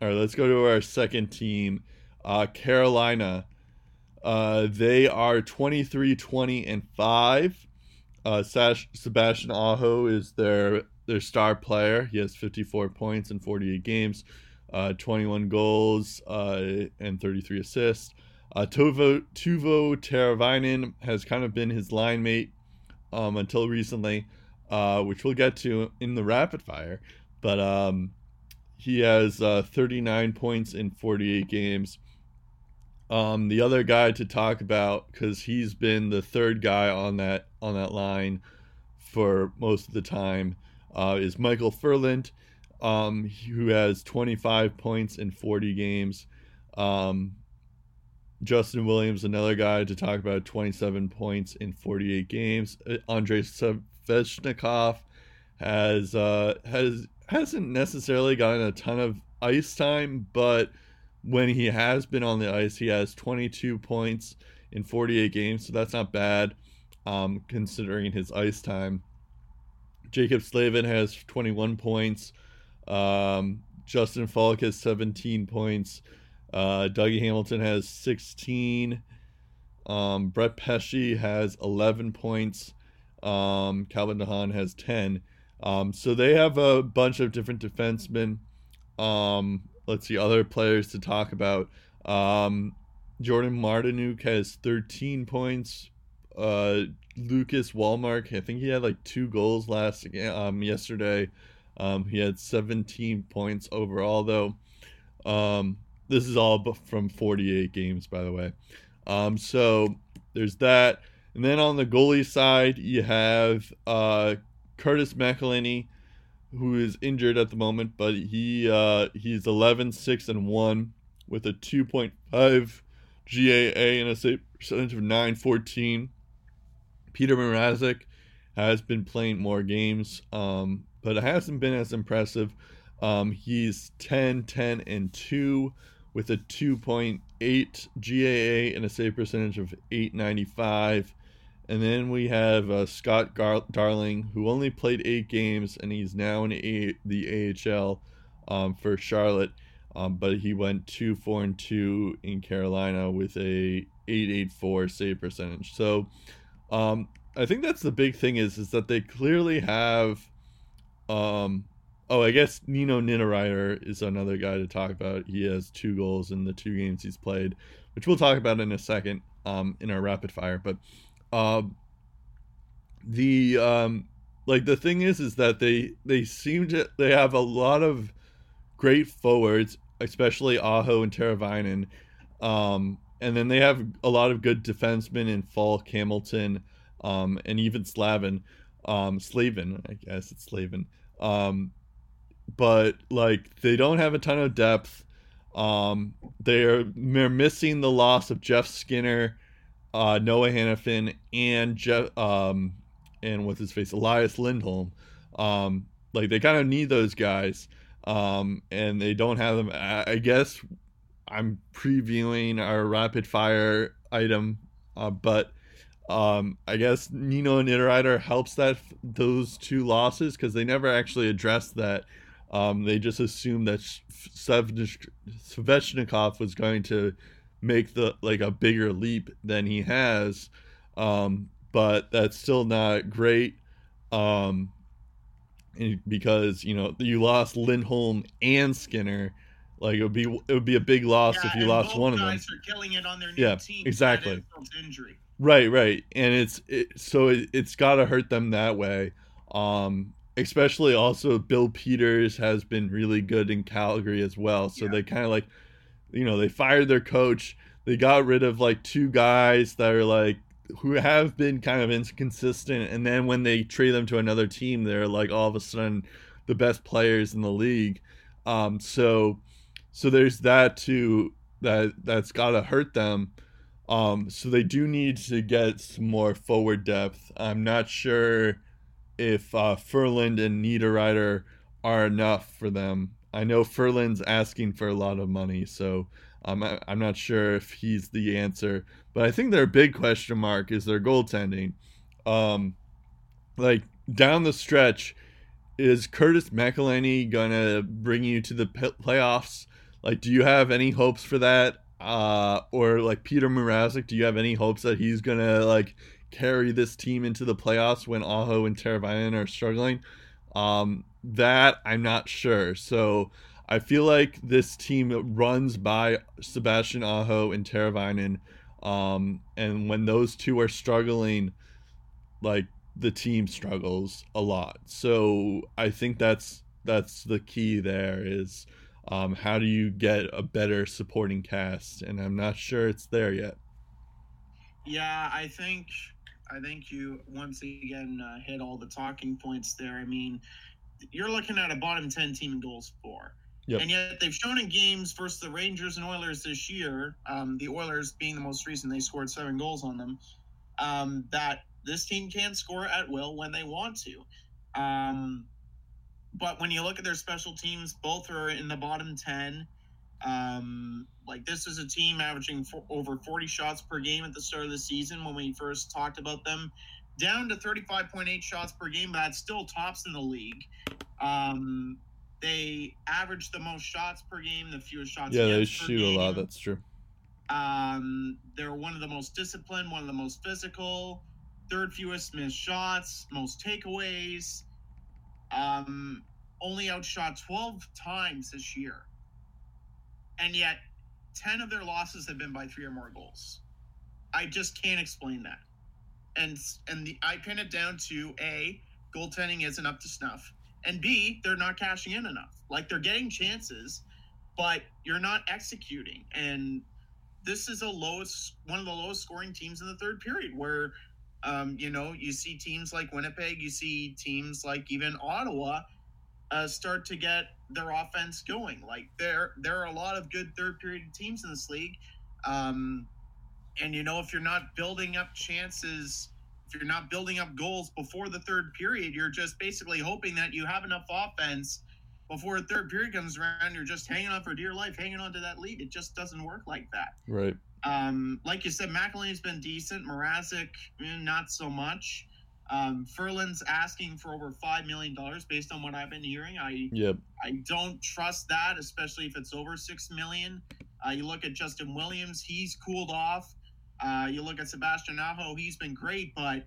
S3: All right, let's go to our second team, uh, Carolina. Uh, they are 23 20 and 5. Uh, Sash, Sebastian Aho is their their star player. He has 54 points in 48 games, uh, 21 goals, uh, and 33 assists. Uh, Tovo Tuvo Teravainen has kind of been his line mate um, until recently, uh, which we'll get to in the rapid fire. But um, he has uh, 39 points in 48 games. Um, the other guy to talk about because he's been the third guy on that on that line for most of the time uh, is Michael Ferland, um, who has 25 points in 40 games. Um, Justin Williams, another guy to talk about, 27 points in 48 games. Uh, Andrei Svechnikov has uh, has hasn't necessarily gotten a ton of ice time, but when he has been on the ice, he has 22 points in 48 games, so that's not bad um, considering his ice time. Jacob Slavin has 21 points. Um, Justin Faulk has 17 points. Uh, Dougie Hamilton has 16. Um, Brett Pesce has 11 points. Um, Calvin DeHaan has 10. Um, so they have a bunch of different defensemen. Um, let's see, other players to talk about. Um, Jordan Martinook has 13 points. Uh, Lucas Wallmark, I think he had like two goals last um, yesterday. Um, he had 17 points overall, though. Um, this is all from 48 games, by the way. Um, so there's that. And then on the goalie side, you have uh, Curtis McElhinney, who is injured at the moment, but he uh, he's 11, 6, and 1 with a 2.5 GAA and a save percentage of 914. Peter Mrazek has been playing more games, um, but it hasn't been as impressive. Um, he's 10, 10, and 2 with a 2.8 GAA and a save percentage of 895. And then we have uh, Scott Gar- Darling, who only played eight games, and he's now in a- the AHL um, for Charlotte. Um, but he went two, four, and two in Carolina with a 884 save percentage. So um, I think that's the big thing is is that they clearly have. Um, oh, I guess Nino Niederreiter is another guy to talk about. He has two goals in the two games he's played, which we'll talk about in a second um, in our rapid fire. But um, the um, like the thing is is that they they seem to they have a lot of great forwards, especially Aho and Teravainen. Um, and then they have a lot of good defensemen in Faulk, Hamilton, um, and even Slavin, um, Slavin, I guess it's Slavin. Um, but like they don't have a ton of depth. Um, they're they're missing the loss of Jeff Skinner, uh, Noah Hanifin, and Jeff um, and what's his face Elias Lindholm. Um, like they kind of need those guys, um, and they don't have them. I, I guess I'm previewing our rapid fire item, uh, but um, I guess Nino and Niederreiter helps that those two losses because they never actually addressed that. Um, they just assumed that Svechnikov was going to make the like a bigger leap than he has, um, but that's still not great. Um, because you know you lost Lindholm and Skinner, like it would be it would be a big loss
S1: Yeah,
S3: if you lost one of them.
S1: are killing it on their new
S3: Yeah,
S1: team.
S3: exactly.
S1: Injury.
S3: Right, right, and it's it, so it, it's got to hurt them that way. Um, especially also Bill Peters has been really good in Calgary as well. So
S1: Yeah.
S3: they kind of like, you know, they fired their coach. They got rid of like two guys that are like who have been kind of inconsistent, and then when they trade them to another team, they're like all of a sudden the best players in the league. Um, so so there's that too that that's gotta hurt them. Um, so they do need to get some more forward depth. I'm not sure if uh, Ferland and Niederreiter are enough for them. I know Ferland's asking for a lot of money, so um, I, I'm not sure if he's the answer. But I think their big question mark is their goaltending. Um, like down the stretch, is Curtis McElhinney gonna bring you to the playoffs? Like, do you have any hopes for that? Uh, or like Peter Mrazek, do you have any hopes that he's gonna like carry this team into the playoffs when Aho and Teravainen are struggling? Um, that I'm not sure. So I feel like this team runs by Sebastian Aho and Teravainen. Um, and when those two are struggling, like the team struggles a lot. So I think that's that's the key there is um, how do you get a better supporting cast? And I'm not sure it's there yet.
S1: Yeah, I think I think you once again uh, hit all the talking points there. I mean, you're looking at a bottom ten team in goals for.
S3: Yep.
S1: And yet they've shown in games versus the Rangers and Oilers this year, um, the Oilers being the most recent, they scored seven goals on them, um, that this team can score at will when they want to. Um, but when you look at their special teams, both are in the bottom 10. Um, like this is a team averaging for, over 40 shots per game at the start of the season when we first talked about them, down to 35.8 shots per game, but that's still tops in the league. Um, they average the most shots per game, the fewest shots.
S3: Yeah, they shoot a lot. That's true.
S1: Um, they're one of the most disciplined, one of the most physical, third fewest missed shots, most takeaways. Um, only outshot 12 times this year. And yet, 10 of their losses have been by three or more goals. I just can't explain that. And and the, I pin it down to A, goaltending isn't up to snuff. And B, they're not cashing in enough. Like they're getting chances, but you're not executing. And this is a lowest one of the lowest scoring teams in the third period where um, you know you see teams like winnipeg you see teams like even ottawa uh, start to get their offense going. Like there there are a lot of good third period teams in this league. Um, and you know if you're not building up chances if you're not building up goals before the third period you're just basically hoping that you have enough offense before the third period comes around you're just hanging on for dear life hanging on to that lead. It just doesn't work like that.
S3: Right.
S1: Um, like you said, McElhinney's been decent. Mrazek, eh, not so much. Um, Ferland's asking for over five million dollars, based on what I've been hearing. I
S3: Yep.
S1: I don't trust that, especially if it's over six million. Uh, you look at Justin Williams; he's cooled off. Uh, you look at Sebastian Aho; he's been great, but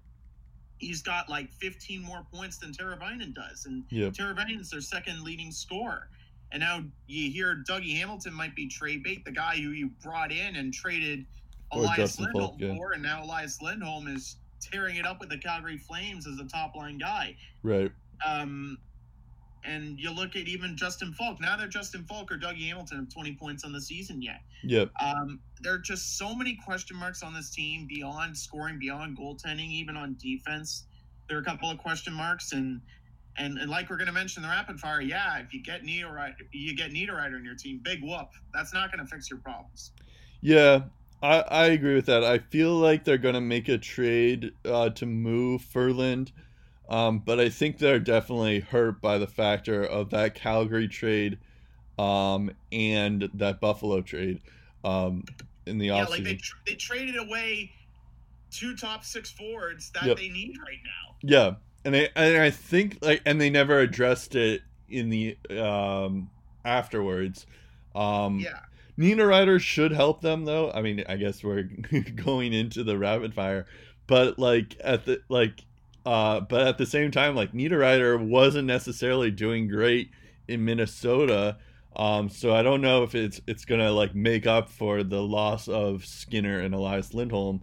S1: he's got like 15 more points than Teravainen does, and
S3: Yep.
S1: Teravainen's their second leading scorer. And now you hear Dougie Hamilton might be trade bait, the guy who you brought in and traded
S3: Or
S1: Elias
S3: Justin
S1: Lindholm
S3: Faulk, yeah.
S1: for, and now Elias Lindholm is tearing it up with the Calgary Flames as a top line guy.
S3: Right.
S1: Um, and you look at even Justin Faulk. Now they're Justin Faulk or Dougie Hamilton have 20 points on the season yet.
S3: Yep.
S1: Um, there are just so many question marks on this team beyond scoring, beyond goaltending, even on defense. There are a couple of question marks, and and, and like we're going to mention the rapid fire, yeah, if you get Niederreiter, you get Niederreiter in your team, big whoop. That's not going to fix your problems.
S3: Yeah, I, I agree with that. I feel like they're gonna make a trade uh, to move Ferland, um, but I think they're definitely hurt by the factor of that Calgary trade, um, and that Buffalo trade, um, in the offseason.
S1: Yeah, like they, tr- they traded away two top six forwards that
S3: Yep.
S1: they need right now.
S3: Yeah, and I and I think like and they never addressed it in the um afterwards. Um
S1: Yeah.
S3: Niederreiter should help them though. I mean, I guess we're going into the rapid fire, but like at the like uh but at the same time like Niederreiter wasn't necessarily doing great in Minnesota. Um so I don't know if it's it's going to like make up for the loss of Skinner and Elias Lindholm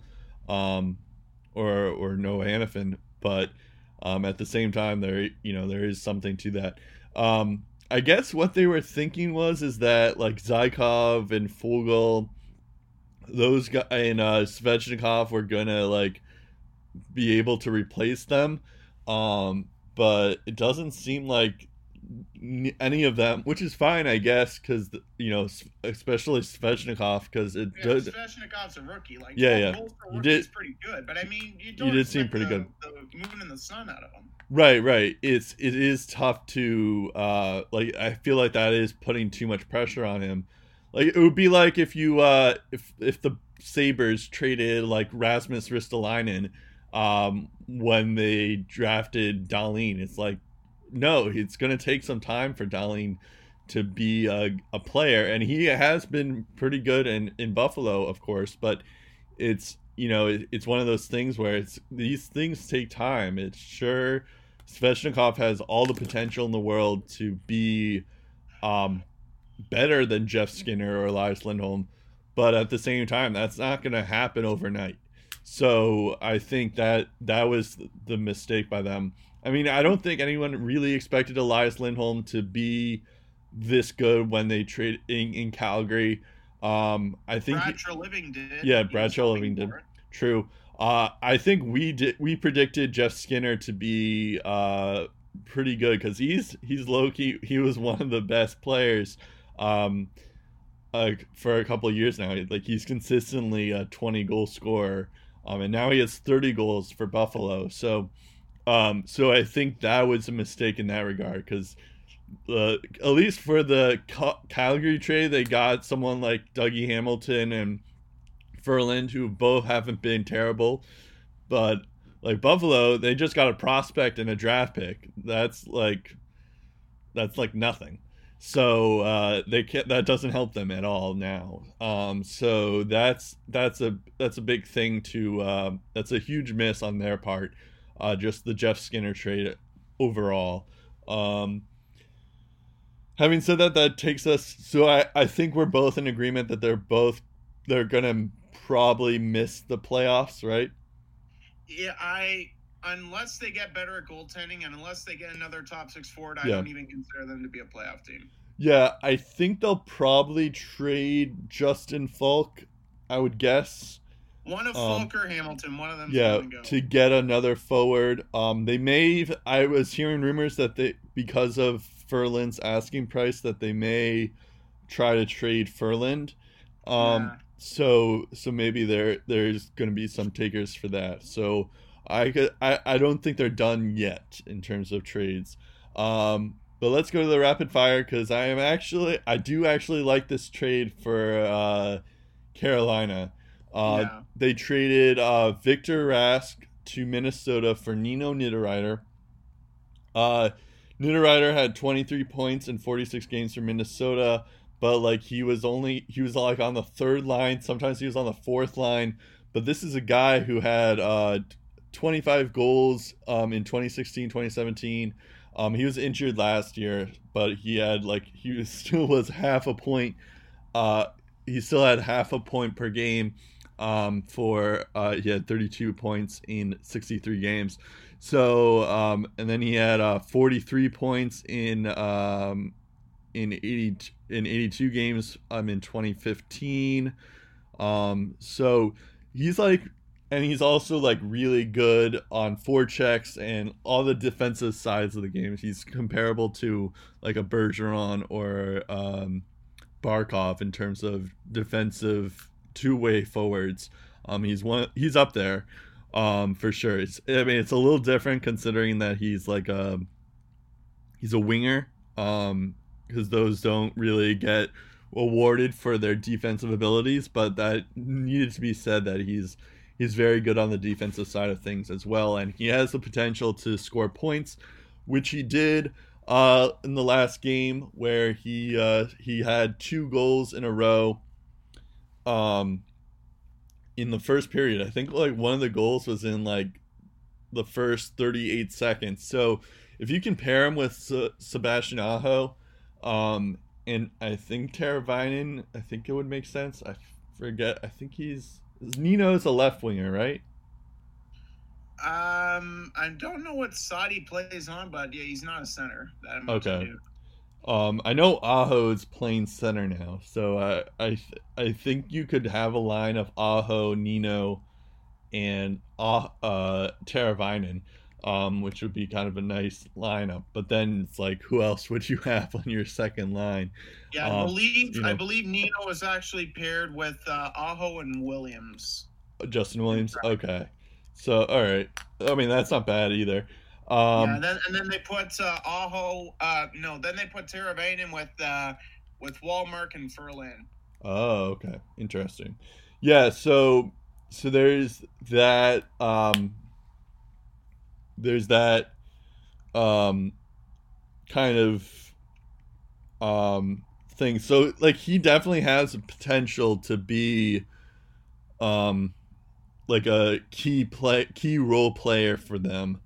S3: um or or Noah Hanifin, but um at the same time there you know there is something to that. Um I guess what they were thinking was is that like Zykov and Foegele, those guys and uh, Svechnikov were gonna like be able to replace them, um, but it doesn't seem like any of them, which is fine, I guess, because you know, especially Svechnikov, because it
S1: Yeah,
S3: does.
S1: Svechnikov's a rookie. Like,
S3: Yeah, yeah. You did-
S1: pretty good, but I mean, you don't
S3: did seem pretty
S1: the, The moon and the sun out of him.
S3: Right, right. It's it is tough to uh like I feel like that is putting too much pressure on him. Like it would be like if you uh if if the Sabres traded like Rasmus Ristolainen um when they drafted Dahlin. It's like no, it's going to take some time for Dahlin to be a, a player and he has been pretty good in in Buffalo, of course, but it's you know it, it's one of those things where it's these things take time. It's sure Svechnikov has all the potential in the world to be um, better than Jeff Skinner or Elias Lindholm, but at the same time, that's not going to happen overnight. So I think that that was the mistake by them. I mean, I don't think anyone really expected Elias Lindholm to be this good when they trade in, in Calgary. Um, I think he-
S1: Brad Treliving did.
S3: Yeah,
S1: Brad
S3: Treliving did. True. Uh, I think we did. We predicted Jeff Skinner to be uh, pretty good because he's he's low key. He was one of the best players um, uh, for a couple of years now. Like he's consistently a twenty goal scorer, um, and now he has thirty goals for Buffalo. So, um, so I think that was a mistake in that regard because. Uh, at least for the Cal- Calgary trade, they got someone like Dougie Hamilton and Ferland, who both haven't been terrible, but like Buffalo, they just got a prospect and a draft pick. That's like that's like nothing. So uh, they can't. That doesn't help them at all now. Um, so that's that's a that's a big thing to. Uh, that's a huge miss on their part. Uh, just the Jeff Skinner trade overall. Um, having said that, that takes us. So I I think we're both in agreement that they're both they're gonna probably miss the playoffs, right?
S1: Yeah, I unless they get better at goaltending and unless they get another top six forward, I
S3: Yeah.
S1: don't even consider them to be a playoff team.
S3: Yeah, I think they'll probably trade Justin Faulk. I would guess.
S1: One of
S3: Um,
S1: Faulk or Hamilton, one of them.
S3: Yeah,
S1: go.
S3: to get another forward. Um, they may. I was hearing rumors that they, because of Ferland's asking price, that they may try to trade Ferland. Um,
S1: Yeah.
S3: so so maybe there there's going to be some takers for that. So I could I I don't think they're done yet in terms of trades. Um, but let's go to the rapid fire because I am actually I do actually like this trade for uh, Carolina. Uh,
S1: Yeah.
S3: They traded uh, Victor Rask to Minnesota for Nino Niederreiter. Uh, Niederreiter had 23 points in 46 games for Minnesota, but like he was only he was like on the third line. Sometimes he was on the fourth line. But this is a guy who had uh, 25 goals um, in 2016, 2017. Um, he was injured last year, but he had like he was, still was half a point. Uh, he still had half a point per game. Um, for uh, he had 32 points in 63 games. So um, and then he had uh, 43 points in um, in 80 in 82 games um in 2015. Um, so he's like and he's also like really good on four checks and all the defensive sides of the game. He's comparable to like a Bergeron or um, Barkov in terms of defensive two-way forwards. Um, he's one. He's up there, um, for sure. It's, I mean, it's a little different considering that he's like a he's a winger. Um, because those don't really get awarded for their defensive abilities, but that needed to be said that he's he's very good on the defensive side of things as well, and he has the potential to score points, which he did uh, in the last game where he uh, he had two goals in a row. Um, in the first period, I think like one of the goals was in like the first 38 seconds. So if you compare him with Se- Sebastian Aho, um, and I think Teravainen, I think it would make sense. I forget. I think he's Nino's a left winger, right?
S1: Um, I don't know what side he plays on, but yeah, he's not a center. That
S3: Okay. Um, I know Aho is playing center now, so I I th- I think you could have a line of Aho, Nino, and Ah uh, Teravainen. um, which would be kind of a nice lineup. But then it's like, who else would you have on your second line?
S1: Yeah, I
S3: Um,
S1: believe
S3: you know-
S1: I believe Nino was actually paired with uh, Aho and Williams.
S3: Justin Williams. Okay, so all right. I mean, that's not bad either. Um,
S1: yeah, and then and then they put uh, Aho. Uh, no, then they put Teravainen with uh, with Wallmark and Ferland.
S3: Oh, okay. Interesting. Yeah, so so there's that um there's that um kind of um thing. So like he definitely has the potential to be um like a key play key role player for them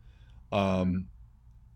S3: um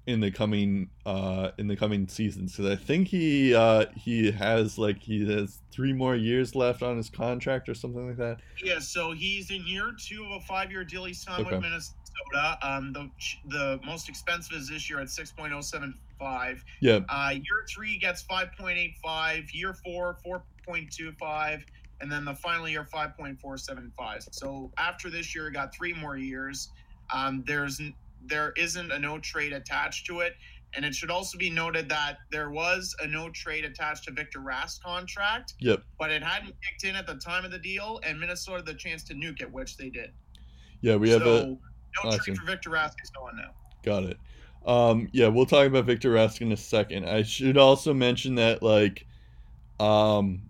S3: in the coming uh in the coming seasons because I think he uh he has like he has three more years left on his contract or something like that.
S1: Yeah, so he's in year two of a five-year deal he signed
S3: Okay.
S1: with Minnesota. Um, the the most expensive is this year at six point oh seven five.
S3: Yeah,
S1: Uh, year three gets five point eight five. Year four, four point two five, and then the final year five point four seven five. So after this year, he got three more years. Um, there's there isn't a no trade attached to it, and it should also be noted that there was a no trade attached to Victor Rask contract,
S3: yep,
S1: but it hadn't kicked in at the time of the deal, and Minnesota had the chance to nuke it, which they did.
S3: yeah. We have
S1: so
S3: a
S1: no
S3: see.
S1: trade for Victor Rask is going now.
S3: Got it. Um, yeah, we'll talk about Victor Rask in a second. I should also mention that like, um,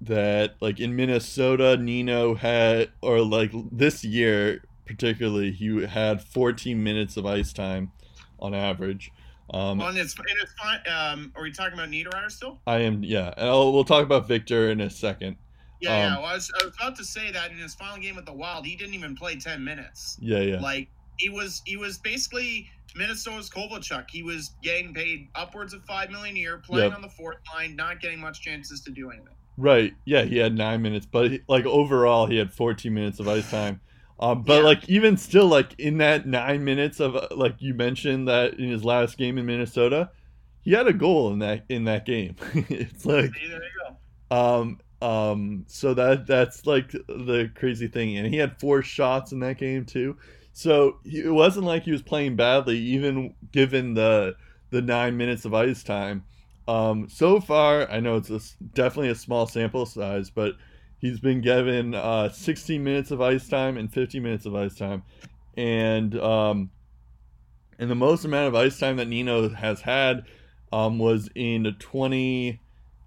S3: that like in Minnesota, Nino had or like this year particularly, he had 14 minutes of ice time on average. Um,
S1: Well, and it's, and it's fine. Um, are we talking about Niederreiter still?
S3: I am yeah, and I'll, we'll talk about Victor in a second.
S1: Yeah,
S3: Um,
S1: yeah. Well, I, was, I was about to say that in his final game with the Wild, he didn't even play ten minutes.
S3: Yeah, yeah,
S1: Like he was, he was basically Minnesota's Kovalchuk. He was getting paid upwards of five million a year, playing
S3: Yep.
S1: on the fourth line, not getting much chances to do anything.
S3: right. Yeah, he had nine minutes, but he- like overall, he had 14 minutes of ice time. Um, but
S1: Yeah.
S3: like even still, like in that nine minutes of uh, like you mentioned that in his last game in Minnesota, he had a goal in that in that game. it's like
S1: See, there you go.
S3: um um so that that's like the crazy thing, and he had four shots in that game too. So he, it wasn't like he was playing badly, even given the the nine minutes of ice time. Um, so far, I know it's a definitely a small sample size, but he's been given uh, 16 minutes of ice time and 15 minutes of ice time, and um, and the most amount of ice time that Nino has had um, was in 2015,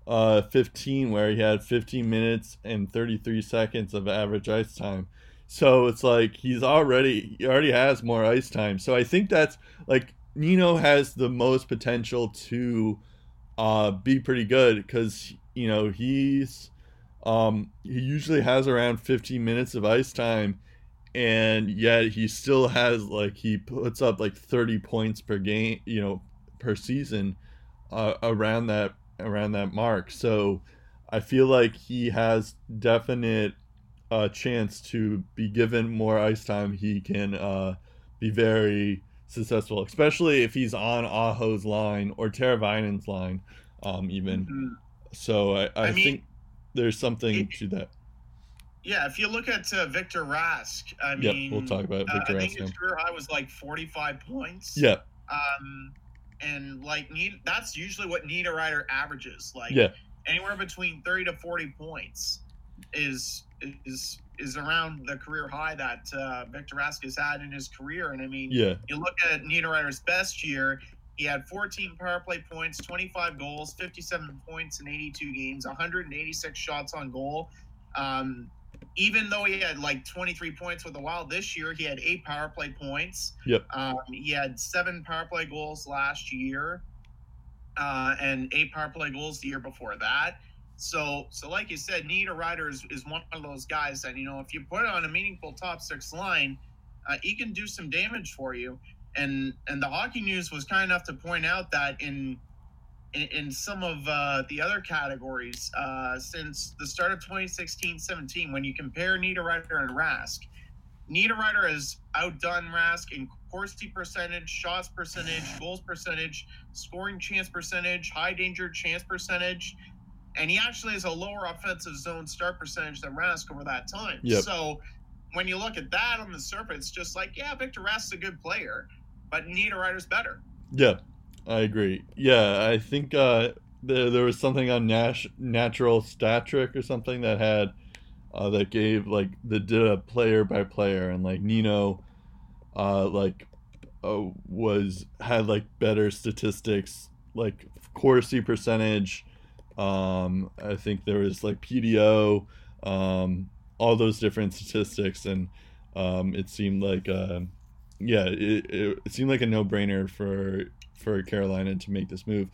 S3: uh, where he had 15 minutes and 33 seconds of average ice time. So it's like he's already he already has more ice time. So I think that's like Nino has the most potential to uh, be pretty good because you know he's um, he usually has around 15 minutes of ice time, and yet he still has like he puts up like 30 points per game, you know, per season, uh, around that around that mark. So I feel like he has definite uh, chance to be given more ice time. He can uh, be very successful, especially if he's on Aho's line or Teravainen's line, um, even.
S1: Mhm.
S3: So I, I,
S1: I mean,
S3: think there's something to that.
S1: Yeah, if you look at uh, Victor Rask, I
S3: Yep,
S1: mean,
S3: we'll talk about
S1: uh,
S3: Victor
S1: I think
S3: Rask
S1: his career high was like 45 points.
S3: Yeah,
S1: Um, and like Need, that's usually what Niederreiter averages. Like
S3: yeah,
S1: anywhere between 30 to 40 points is is is around the career high that uh, Victor Rask has had in his career. And I mean,
S3: yeah,
S1: you look at Niederreiter's best year, he had 14 power play points, 25 goals, 57 points in 82 games, 186 shots on goal. Um, even though he had like 23 points with the Wild this year, he had eight power play points.
S3: Yep.
S1: Um, he had seven power play goals last year, uh, and eight power play goals the year before that. So, so like you said, Niederreiter is, is one of those guys that you know if you put on a meaningful top six line, uh, he can do some damage for you. And and the hockey news was kind enough to point out that in in, in some of uh, the other categories uh, since the start of 2016-17, when you compare Niederreiter and Rask, Niederreiter has outdone Rask in Corsi percentage, shots percentage, goals percentage, scoring chance percentage, high danger chance percentage, and he actually has a lower offensive zone start percentage than Rask over that time.
S3: Yep.
S1: So when you look at that on the surface, just like yeah, Victor Rask is a good player, but Niederreiter's better.
S3: Yeah, I agree. Yeah, I think uh, there there was something on Nash, Natural Stat Trick or something that had uh, that gave like the did a player by player and like Nino, uh, like uh, was had like better statistics like Corsi percentage. Um, I think there was like PDO, um, all those different statistics, and um, it seemed like, uh, yeah, it, it, it seemed like a no brainer for for Carolina to make this move.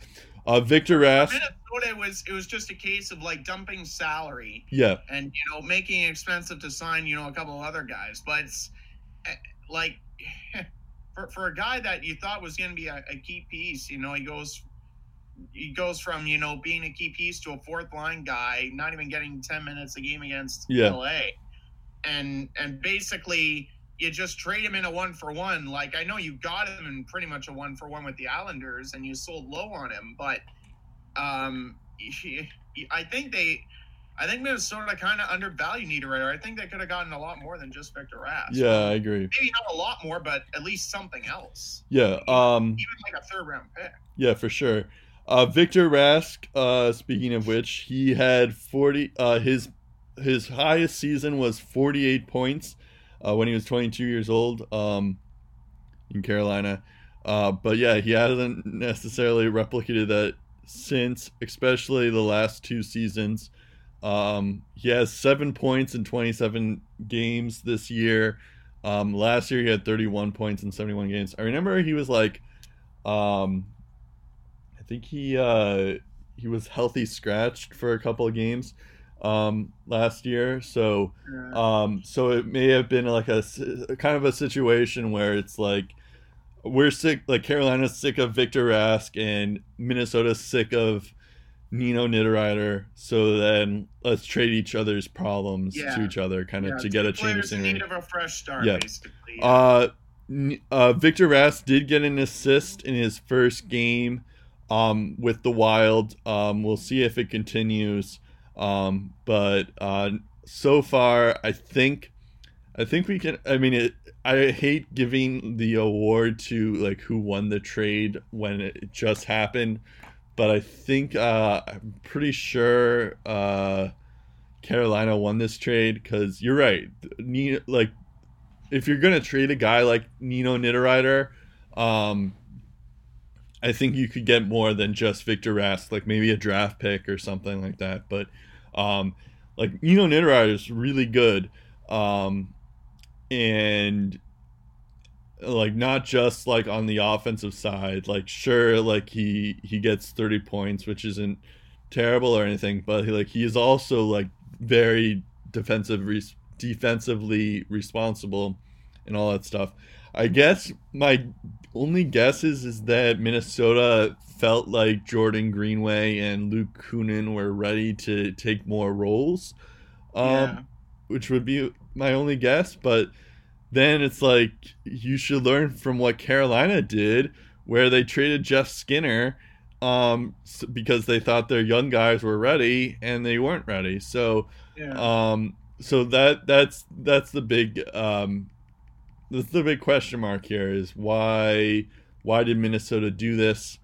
S3: Uh, Victor Rask.
S1: Minnesota was it was just a case of like dumping salary.
S3: Yeah.
S1: And you know making it expensive to sign you know a couple of other guys, but it's eh, like for for a guy that you thought was going to be a, a key piece, you know, he goes he goes from you know being a key piece to a fourth line guy, not even getting ten minutes a game against
S3: Yeah.
S1: LA, and and basically you just trade him in a one for one. Like I know you got him in pretty much a one for one with the Islanders, and you sold low on him, but um, I think they. I think Minnesota kind of undervalued Niederreiter. I think they could have gotten a lot more than just Victor Rask.
S3: Yeah, I agree.
S1: maybe not a lot more, but at least something else.
S3: Yeah. Um.
S1: Even like a third round pick.
S3: Yeah, for sure. Uh, Victor Rask. Uh, speaking of which, he had forty. Uh, his his highest season was forty eight points uh, when he was twenty two years old. Um, in Carolina. Uh, but yeah, he hasn't necessarily replicated that since, especially the last two seasons. Um, he has seven points in 27 games this year. Um, last year he had 31 points in 71 games. I remember he was like, um, I think he uh, he was healthy scratched for a couple of games um, last year. So um, so it may have been like a kind of a situation where it's like we're sick, like Carolina's sick of Victor Rask and Minnesota's sick of Nino Niederreiter. So then let's trade each other's problems
S1: Yeah.
S3: to each other, kind of
S1: Yeah,
S3: to get a change of scenery.
S1: need of a fresh start,
S3: Yeah.
S1: basically.
S3: Uh, uh, Victor Rask did get an assist in his first game um, with the Wild. Um, we'll see if it continues. Um, but uh, so far, I think, I think we can. I mean, it, I hate giving the award to like who won the trade when it just happened, but I think uh, I'm pretty sure uh, Carolina won this trade because you're right. Like if you're gonna trade a guy like Nino Niederreiter, um, I think you could get more than just Victor Rask, like maybe a draft pick or something like that. But um, like Nino Niederreiter is really good, um, and like not just like on the offensive side. Like sure, like he he gets thirty points, which isn't terrible or anything, but like he is also like very defensive res- defensively responsible and all that stuff. I guess my only guess is, is that Minnesota felt like Jordan Greenway and Luke Kunin were ready to take more roles, um,
S1: Yeah.
S3: which would be my only guess. But then it's like you should learn from what Carolina did, where they traded Jeff Skinner um, because they thought their young guys were ready and they weren't ready. So
S1: yeah.
S3: um, so that that's that's the big um, that's the big question mark here is why why did Minnesota do this?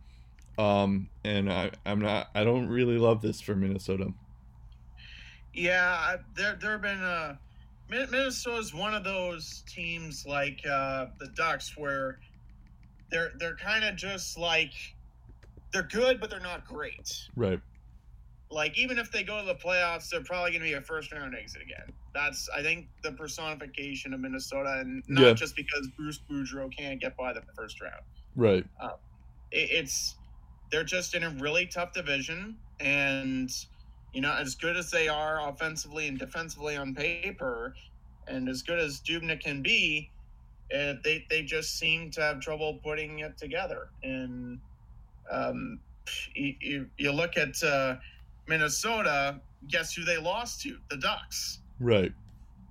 S3: Um, and I I'm not I don't really love this for Minnesota.
S1: Yeah, I- there there have been uh, Minnesota's one of those teams like uh, the Ducks where they're they're kind of just like they're good, but they're not great.
S3: Right.
S1: Like even if they go to the playoffs, they're probably going to be a first round exit again. That's I think the personification of Minnesota, and not
S3: Yeah.
S1: just because Bruce Boudreau can't get by the first round.
S3: Right.
S1: it, it's they're just in a really tough division and you know as good as they are offensively and defensively on paper and as good as Dubnyk can be uh, they they just seem to have trouble putting it together and um, you, you, you look at uh, Minnesota guess who they lost to the Ducks
S3: Right.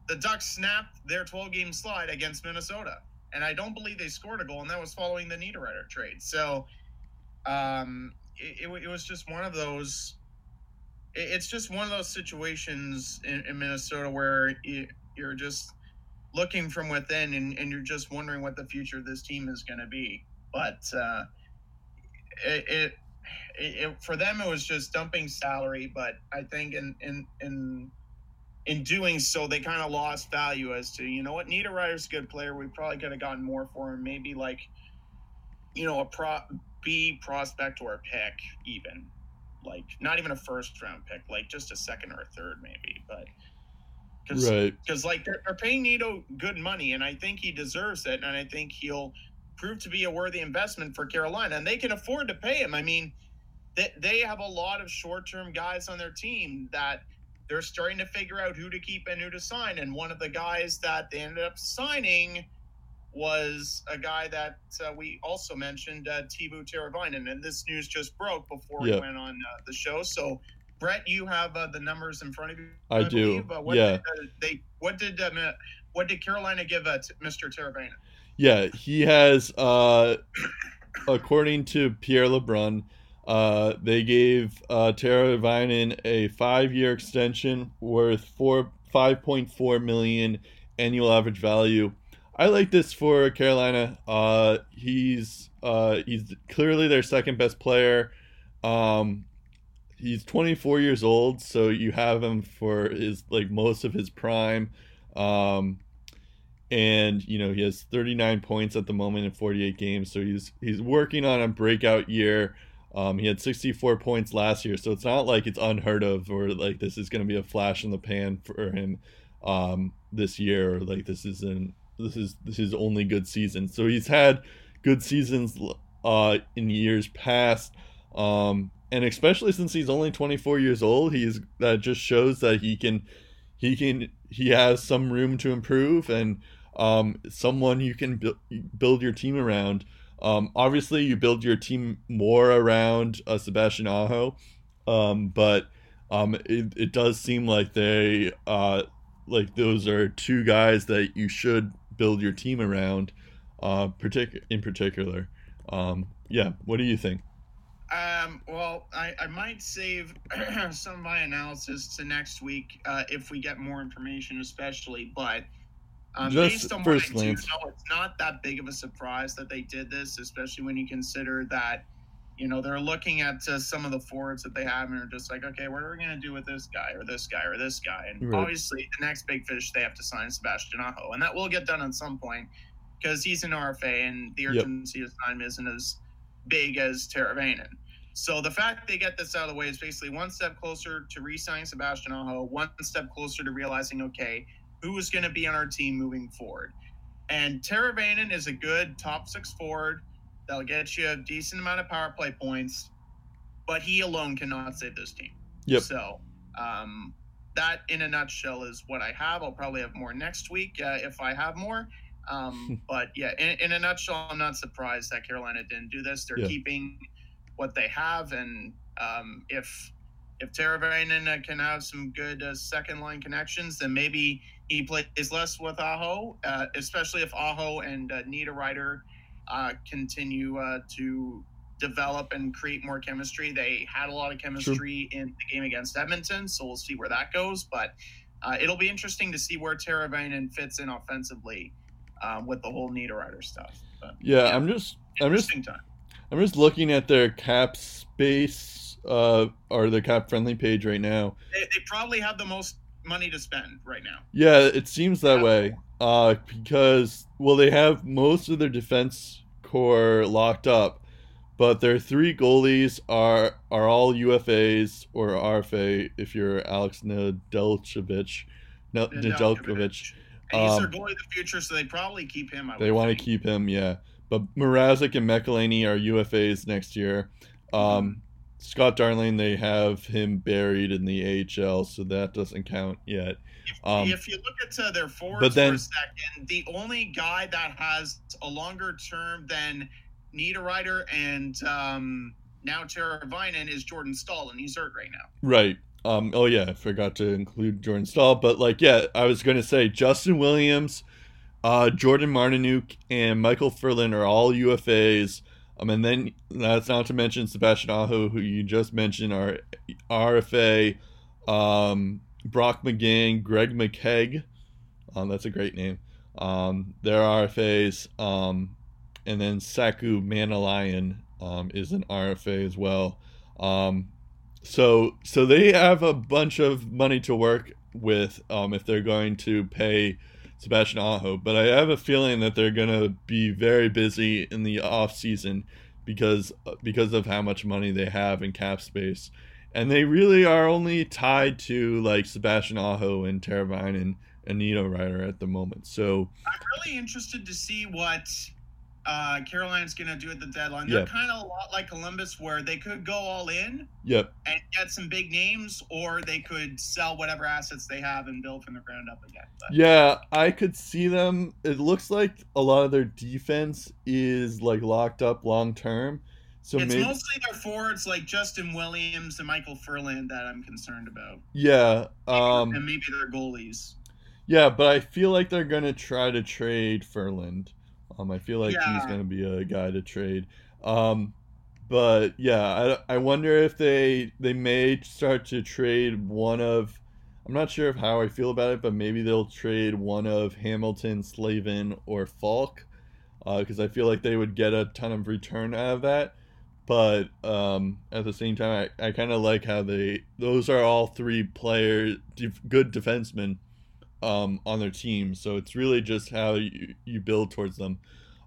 S1: the Ducks snapped their 12 game slide against Minnesota. And I don't believe they scored a goal, and that was following the Niederreiter trade. So um, it, it, it was just one of those. It, it's just one of those situations in, in Minnesota where you, you're just looking from within, and, and you're just wondering what the future of this team is going to be. But uh, it, it, it, for them, it was just dumping salary. But I think in in in in doing so, they kind of lost value as to you know what Niederreiter's a good player. We probably could have gotten more for him. Maybe like you know a pro B prospect or a pick even like not even a first round pick, like just a second or a third maybe, but
S3: Cause, right
S1: because like they're, they're paying Nino good money, and I think he deserves it, and I think he'll prove to be a worthy investment for Carolina, and they can afford to pay him. I mean, they they have a lot of short term guys on their team that they're starting to figure out who to keep and who to sign, and one of the guys that they ended up signing was a guy that uh, we also mentioned, uh, Teuvo Teravainen, and this news just broke before yep. we went on uh, the show. So, Brett, you have uh, the numbers in front of you.
S3: I, I do. Uh, what yeah. Did,
S1: uh, they what did um, what did Carolina give Mr. Teravainen?
S3: Yeah, he has, according to Pierre LeBrun, they gave uh, Teravainen a five-year extension worth four five point four million annual average value I like this for Carolina. Uh, he's uh, he's clearly their second best player. Um, he's 24 years old, so you have him for his like most of his prime. Um, and you know he has 39 points at the moment in 48 games, so he's he's working on a breakout year. Um, he had 64 points last year, so it's not like it's unheard of or like this is going to be a flash in the pan for him um, this year. Or like this is an this is this is only good season. So he's had good seasons uh, in years past, um, and especially since he's only 24 years old, he's that just shows that he can he can he has some room to improve and um, someone you can bu- build your team around. Um, obviously, you build your team more around uh, Sebastian Aho, um, but um, it, it does seem like they uh, like those are two guys that you should build your team around, uh, partic- in particular. Um, yeah, what do you think?
S1: Um, well, I, I might save some of my analysis to next week uh, if we get more information, especially. But um, based on what I do know, it's not that big of a surprise that they did this, especially when you consider that – you know, they're looking at uh, some of the forwards that they have and are just like, okay, what are we going to do with this guy or this guy or this guy? And right. obviously, the next big fish they have to sign Sebastian Aho, and that will get done at some point because he's an RFA and the urgency yep. of time isn't as big as Teravainen. So the fact they get this out of the way is basically one step closer to re-signing Sebastian Aho, one step closer to realizing, okay, who is going to be on our team moving forward. And Teravainen is a good top six forward That'll get you a decent amount of power play points, but he alone cannot save this team.
S3: Yep.
S1: So, um, that in a nutshell is what I have. I'll probably have more next week uh, if I have more. Um, but yeah, in, in, a nutshell, I'm not surprised that Carolina didn't do this. They're yeah. keeping what they have, and um, if if Teravainen can have some good uh, second line connections, then maybe he plays less with Aho, uh, especially if Aho and uh, Niederreiter uh, continue uh, to develop and create more chemistry. They had a lot of chemistry in the game against Edmonton, so we'll see where that goes. But uh, it'll be interesting to see where Teravainen fits in offensively um, with the whole Nino Niederreiter stuff.
S3: But, yeah, yeah, I'm just I'm just time. I'm just looking at their cap space uh, or their cap friendly page right now.
S1: They, they probably have the most money to spend right now.
S3: Yeah, it seems that way. Uh, because well, they have most of their defense core locked up, but their three goalies are are all UFAs or RFA. If you're Alex Nedeljkovic, Nedeljkovic.
S1: And he's um, their goalie of the future, so they probably keep him. I
S3: they want to keep him, yeah. But Mrazek and McElhinney are UFAs next year. Um, Scott Darling, they have him buried in the AHL, so that doesn't count yet.
S1: Um, if you look at uh, their forwards but then, for a second, the only guy that has a longer term than Niederreiter and um, now Teravainen is Jordan Staal, and he's hurt right now.
S3: Right. Um, oh yeah, I forgot to include Jordan Staal, but like yeah, I was gonna say Justin Williams, uh, Jordan Martinook, and Michael Ferland are all UFAs. Um, and then that's not to mention Sebastian Aho, who you just mentioned, are RFA, um, Brock McGinn, Greg McKegg. Um, that's a great name. Um, they're RFAs. Um, and then Saku Maenalanen um, is an RFA as well. Um, so so they have a bunch of money to work with um, if they're going to pay Sebastian Aho. But I have a feeling that they're going to be very busy in the off season because because of how much money they have in cap space. And they really are only tied to like Sebastian Aho and Teravainen and Nino Niederreiter at the moment. So
S1: I'm really interested to see what uh, Carolina's going to do at the deadline. They're
S3: Yeah.
S1: kind of a lot like Columbus, where they could go all in
S3: yep,
S1: and get some big names, or they could sell whatever assets they have and build from the ground up again. But
S3: Yeah, I could see them. It looks like a lot of their defense is like locked up long term. So
S1: it's
S3: maybe
S1: mostly their forwards like Justin Williams and Michael Ferland that I'm concerned about,
S3: yeah, um,
S1: and maybe their goalies.
S3: yeah, but I feel like they're gonna try to trade Ferland. Um, I feel like he's gonna be a guy to trade. Um, but yeah, I, I wonder if they they may start to trade one of. I'm not sure of how I feel about it, but maybe they'll trade one of Hamilton, Slavin, or Faulk, because I feel like they would get a ton of return out of that. But um, at the same time, I, I kind of like how they those are all three players, def, good defensemen um, on their team. So it's really just how you, you build towards them.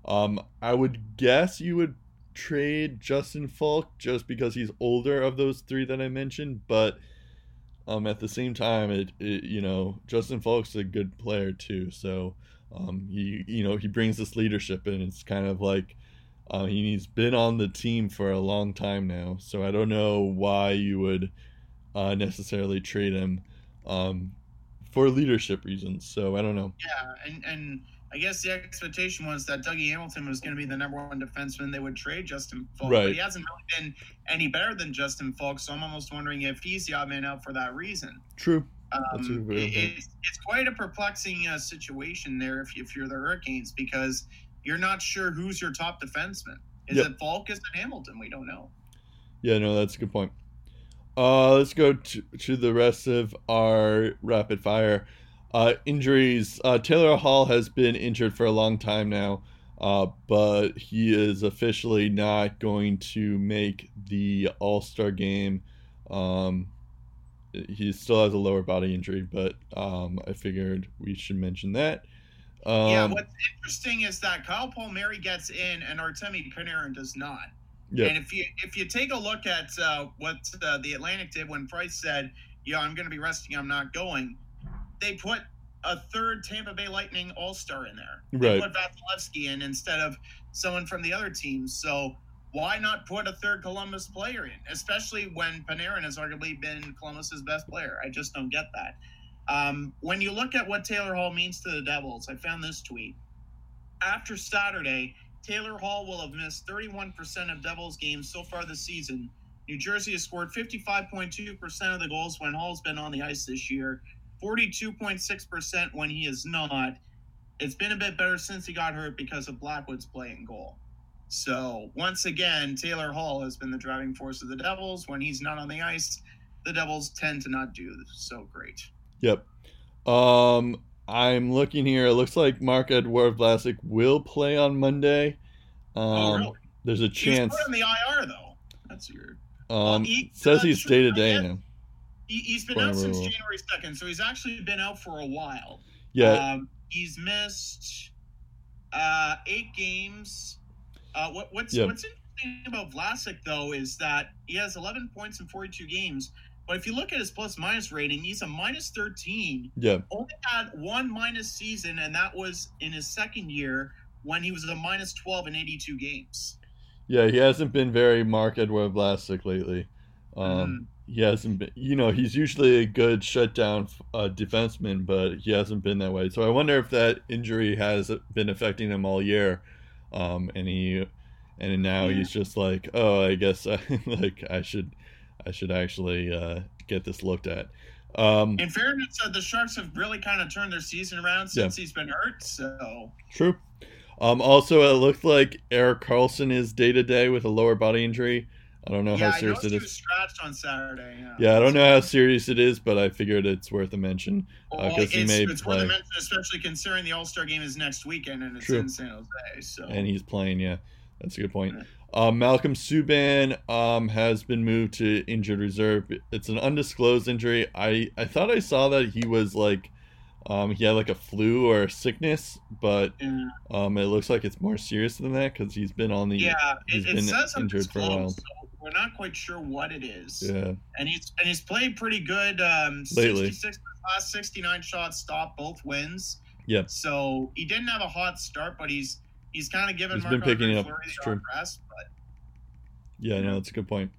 S3: Um, I would guess you would trade Justin Faulk just because he's older of those three that I mentioned, but um, at the same time, it, it you know Justin Faulk's a good player too. So um, he you know he brings this leadership and it's kind of like uh, he's been on the team for a long time now. So I don't know why you would uh, necessarily trade him um, for leadership reasons. So I don't know.
S1: Yeah, and and I guess the expectation was that Dougie Hamilton was going to be the number one defenseman. They would trade Justin Faulk,
S3: Right.
S1: but he hasn't really been any better than Justin Faulk. So I'm almost wondering if he's the odd man out for that reason.
S3: True.
S1: Um, it- it's, it's quite a perplexing uh, situation there if, if you're the Hurricanes because you're not sure who's your top defenseman. Is
S3: Yep.
S1: it Faulk? Is it Hamilton? We don't know.
S3: Yeah, no, that's a good point. Uh, let's go to, to the rest of our rapid fire. Uh, injuries. Uh, Taylor Hall has been injured for a long time now, uh, but he is officially not going to make the All Star game. Um, he still has a lower body injury, but um, I figured we should mention that. Um,
S1: yeah, what's interesting is that Kyle Palmieri gets in and Artemi Panarin does not.
S3: Yeah,
S1: And if you if you take a look at uh, what uh, the Atlantic did when Price said, "Yeah, I'm going to be resting. I'm not going," they put a third Tampa Bay Lightning All Star in there. They
S3: Right.
S1: put Vasilevskiy in instead of someone from the other team. So why not put a third Columbus player in, especially when Panarin has arguably been Columbus's best player? I just don't get that. Um, when you look at what Taylor Hall means to the Devils, I found this tweet. After Saturday, Taylor Hall will have missed 31% of Devils games so far this season. New Jersey has scored 55.2% of the goals when Hall's been on the ice this year, 42.6% when he is not. It's been a bit better since he got hurt because of Blackwood's play and goal. So, once again, Taylor Hall has been the driving force of the Devils. When he's not on the ice, the Devils tend to not do so great.
S3: Yep. Um, I'm looking here. It looks like Marc-Edouard Vlasic will play on Monday. Um,
S1: oh, really?
S3: There's a
S1: He's
S3: chance.
S1: put on the IR, though. That's weird.
S3: Um,
S1: he-
S3: says
S1: uh,
S3: he's day to day now.
S1: He, he's been out since. January 2nd, so he's actually been out for a while.
S3: Yeah,
S1: Um, he's missed uh, eight games. Uh, what, what's
S3: Yeah.
S1: what's interesting about Vlasic though is that he has 11 points in 42 games, but if you look at his plus minus rating, he's a minus 13.
S3: yeah,
S1: Only had one minus season, and that was in his second year when he was a minus 12 in 82 games.
S3: yeah. He hasn't been very Marc-Edouard Vlasic lately. Um,
S1: Mhm.
S3: He hasn't been. You know, he's usually a good shutdown uh, defenseman, but he hasn't been that way. So I wonder if that injury has been affecting him all year. Um, and he, and now
S1: Yeah.
S3: he's just like, oh, I guess I, like I should, I should actually uh, get this looked at. Um,
S1: In fairness, uh, the Sharks have really kind of turned their season around since he's been hurt. So
S3: True. Um, also, it looked like Erik Karlsson is day to day with a lower body injury. I don't know
S1: yeah,
S3: how serious it
S1: was scratched on Saturday. Yeah,
S3: Yeah, I don't know how serious it is, but I figured it's worth a mention.
S1: Well,
S3: 'cause he
S1: it's,
S3: may
S1: it's worth a mention, especially considering the All Star game is next weekend and it's
S3: True.
S1: in San Jose. So
S3: and he's playing. Yeah, that's a good point.
S1: Yeah.
S3: Um, Malcolm Subban um, has been moved to injured reserve. It's an undisclosed injury. I I thought I saw that he was like, um, he had like a flu or a sickness, but
S1: yeah,
S3: um, it looks like it's more serious than that because he's been on the
S1: yeah
S3: he's
S1: it, it
S3: been
S1: says
S3: injured for a while.
S1: so we're not quite sure what it is.
S3: yeah
S1: And he's and he's played pretty good. Um,
S3: Lately.
S1: 66 last 69 shots, stopped both wins.
S3: Yep.
S1: So he didn't have a hot start, but he's he's kind of given
S3: He's been
S1: Marc-Andre
S3: picking it up. It's true.
S1: rest, but
S3: yeah no that's a good point.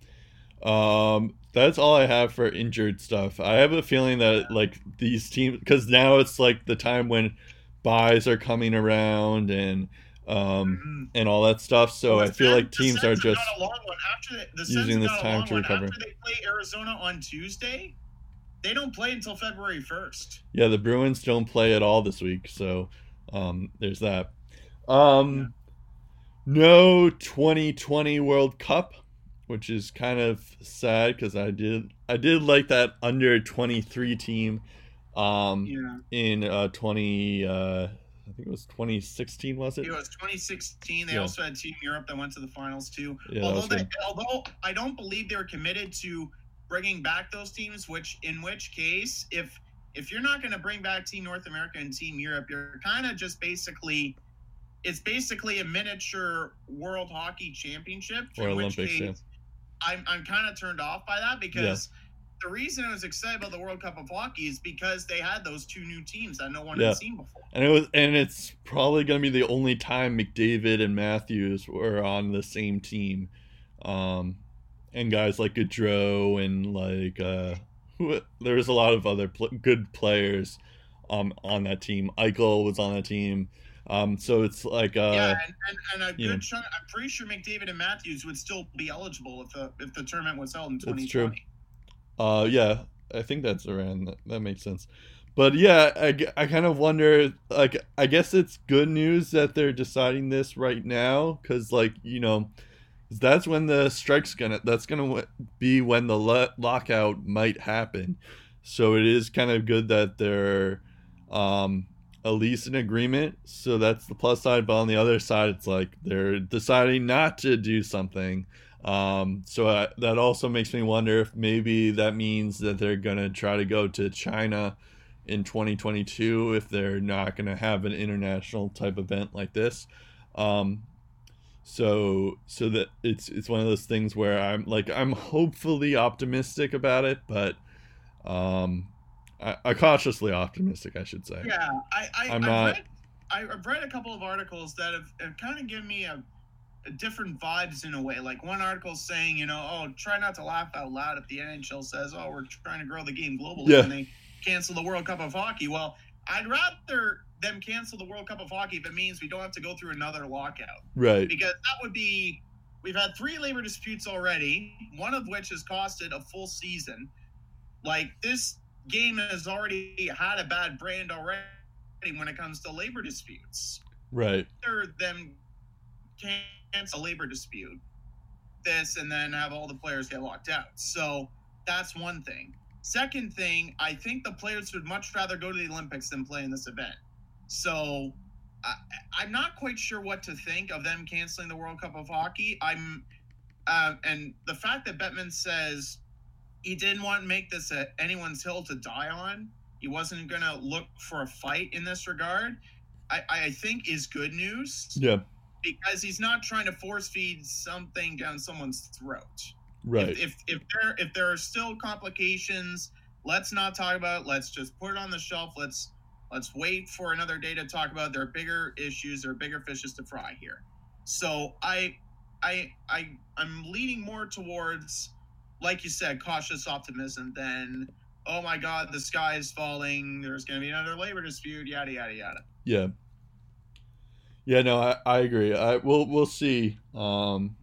S3: Um, that's all I have for injured stuff. I have a feeling that like these teams because now it's like the time when byes are coming around and um
S1: Mhm.
S3: and all that stuff. So I feel like teams are just
S1: a long one. After
S3: using this time to recover.
S1: After they play Arizona on Tuesday, they don't play until February first.
S3: yeah the Bruins don't play at all this week, so um there's that. Um no 2020 World Cup, which is kind of sad because I did I did like that under 23 team um
S1: Yeah,
S3: in uh 20 uh I think it was 2016 was it?
S1: it was 2016. They
S3: Yeah.
S1: also had Team Europe that went to the finals too.
S3: Yeah,
S1: although they, although I don't believe they were committed to bringing back those teams, which in which case, if if you're not going to bring back Team North America and Team Europe, you're kind of just basically it's basically a miniature World Hockey Championship.
S3: Or
S1: in which
S3: Olympics, yeah.
S1: I'm I'm kind of turned off by that because. The reason I was excited about the World Cup of Hockey is because they had those two new teams that no one
S3: Yeah.
S1: had seen before.
S3: And it was, and it's probably going to be the only time McDavid and Matthews were on the same team, um, and guys like Gaudreau and like uh, who, there was a lot of other pl- good players, um, on that team. Eichel was on that team, um, so it's like uh,
S1: yeah, and, and, and a
S3: know.
S1: good chunk. I'm pretty sure McDavid and Matthews would still be eligible if the if the tournament was held in
S3: That's
S1: 2020.
S3: true. Uh, yeah, I think that's around that. That makes sense. But yeah, I, I kind of wonder. Like, I guess it's good news that they're deciding this right now, because like you know, that's when the strike's gonna. That's gonna be when the lo- lockout might happen. So it is kind of good that they're, um, at least in agreement. So that's the plus side. But on the other side, it's like they're deciding not to do something. Um, so I, that also makes me wonder if maybe that means that they're gonna try to go to China in 2022 if they're not gonna have an international type event like this. Um, so so that it's it's one of those things where I'm like I'm hopefully optimistic about it, but um, I, I cautiously optimistic, I should say.
S1: Yeah, I, I
S3: I'm
S1: I've
S3: not-
S1: Read, I- I've read a couple of articles that have, have kind of given me a, a different vibes in a way. Like one article saying, you know, oh, try not to laugh out loud if the NHL says, oh, we're trying to grow the game globally
S3: Yeah.
S1: and they cancel the World Cup of Hockey. Well, I'd rather them cancel the World Cup of Hockey if it means we don't have to go through another lockout.
S3: Right.
S1: because that would be we've had three labor disputes already one of which has costed a full season like this game has already had a bad brand already when it comes to labor disputes
S3: Right.
S1: rather them cancel a labor dispute this and then have all the players get locked out so that's one thing second thing i think the players would much rather go to the olympics than play in this event so I, I'm not quite sure what to think of them canceling the World Cup of Hockey. I'm, uh, and the fact that Bettman says he didn't want to make this a, anyone's hill to die on. He wasn't going to look for a fight in this regard. I, I think is good news
S3: Yeah.
S1: because he's not trying to force feed something down someone's throat.
S3: Right.
S1: If, if if there if there are still complications, let's not talk about. it. Let's just put it on the shelf. Let's let's wait for another day to talk about. There are bigger issues. There are bigger fishes to fry here. So I I I I'm leaning more towards, like you said, cautious optimism than oh my god the sky is falling. There's going to be another labor dispute. Yada yada yada.
S3: Yeah. Yeah, no, I, I agree. I we'll we'll see. Um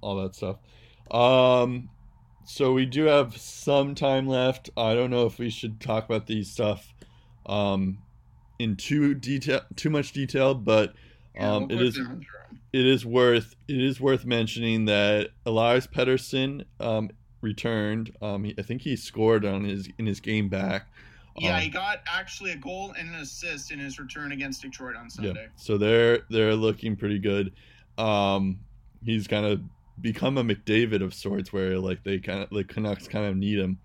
S3: all that stuff. Um so we do have some time left. I don't know if we should talk about these stuff um in too detail too much detail, but um it is it is worth it is worth mentioning that Elias Pettersson um, returned. Um, he, I think he scored on his in his game back.
S1: Yeah,
S3: Um,
S1: he got actually a goal and an assist in his return against Detroit on Sunday.
S3: Yeah, so they're they're looking pretty good. Um, he's kind of become a McDavid of sorts, where like they kind of the Canucks kind of need him.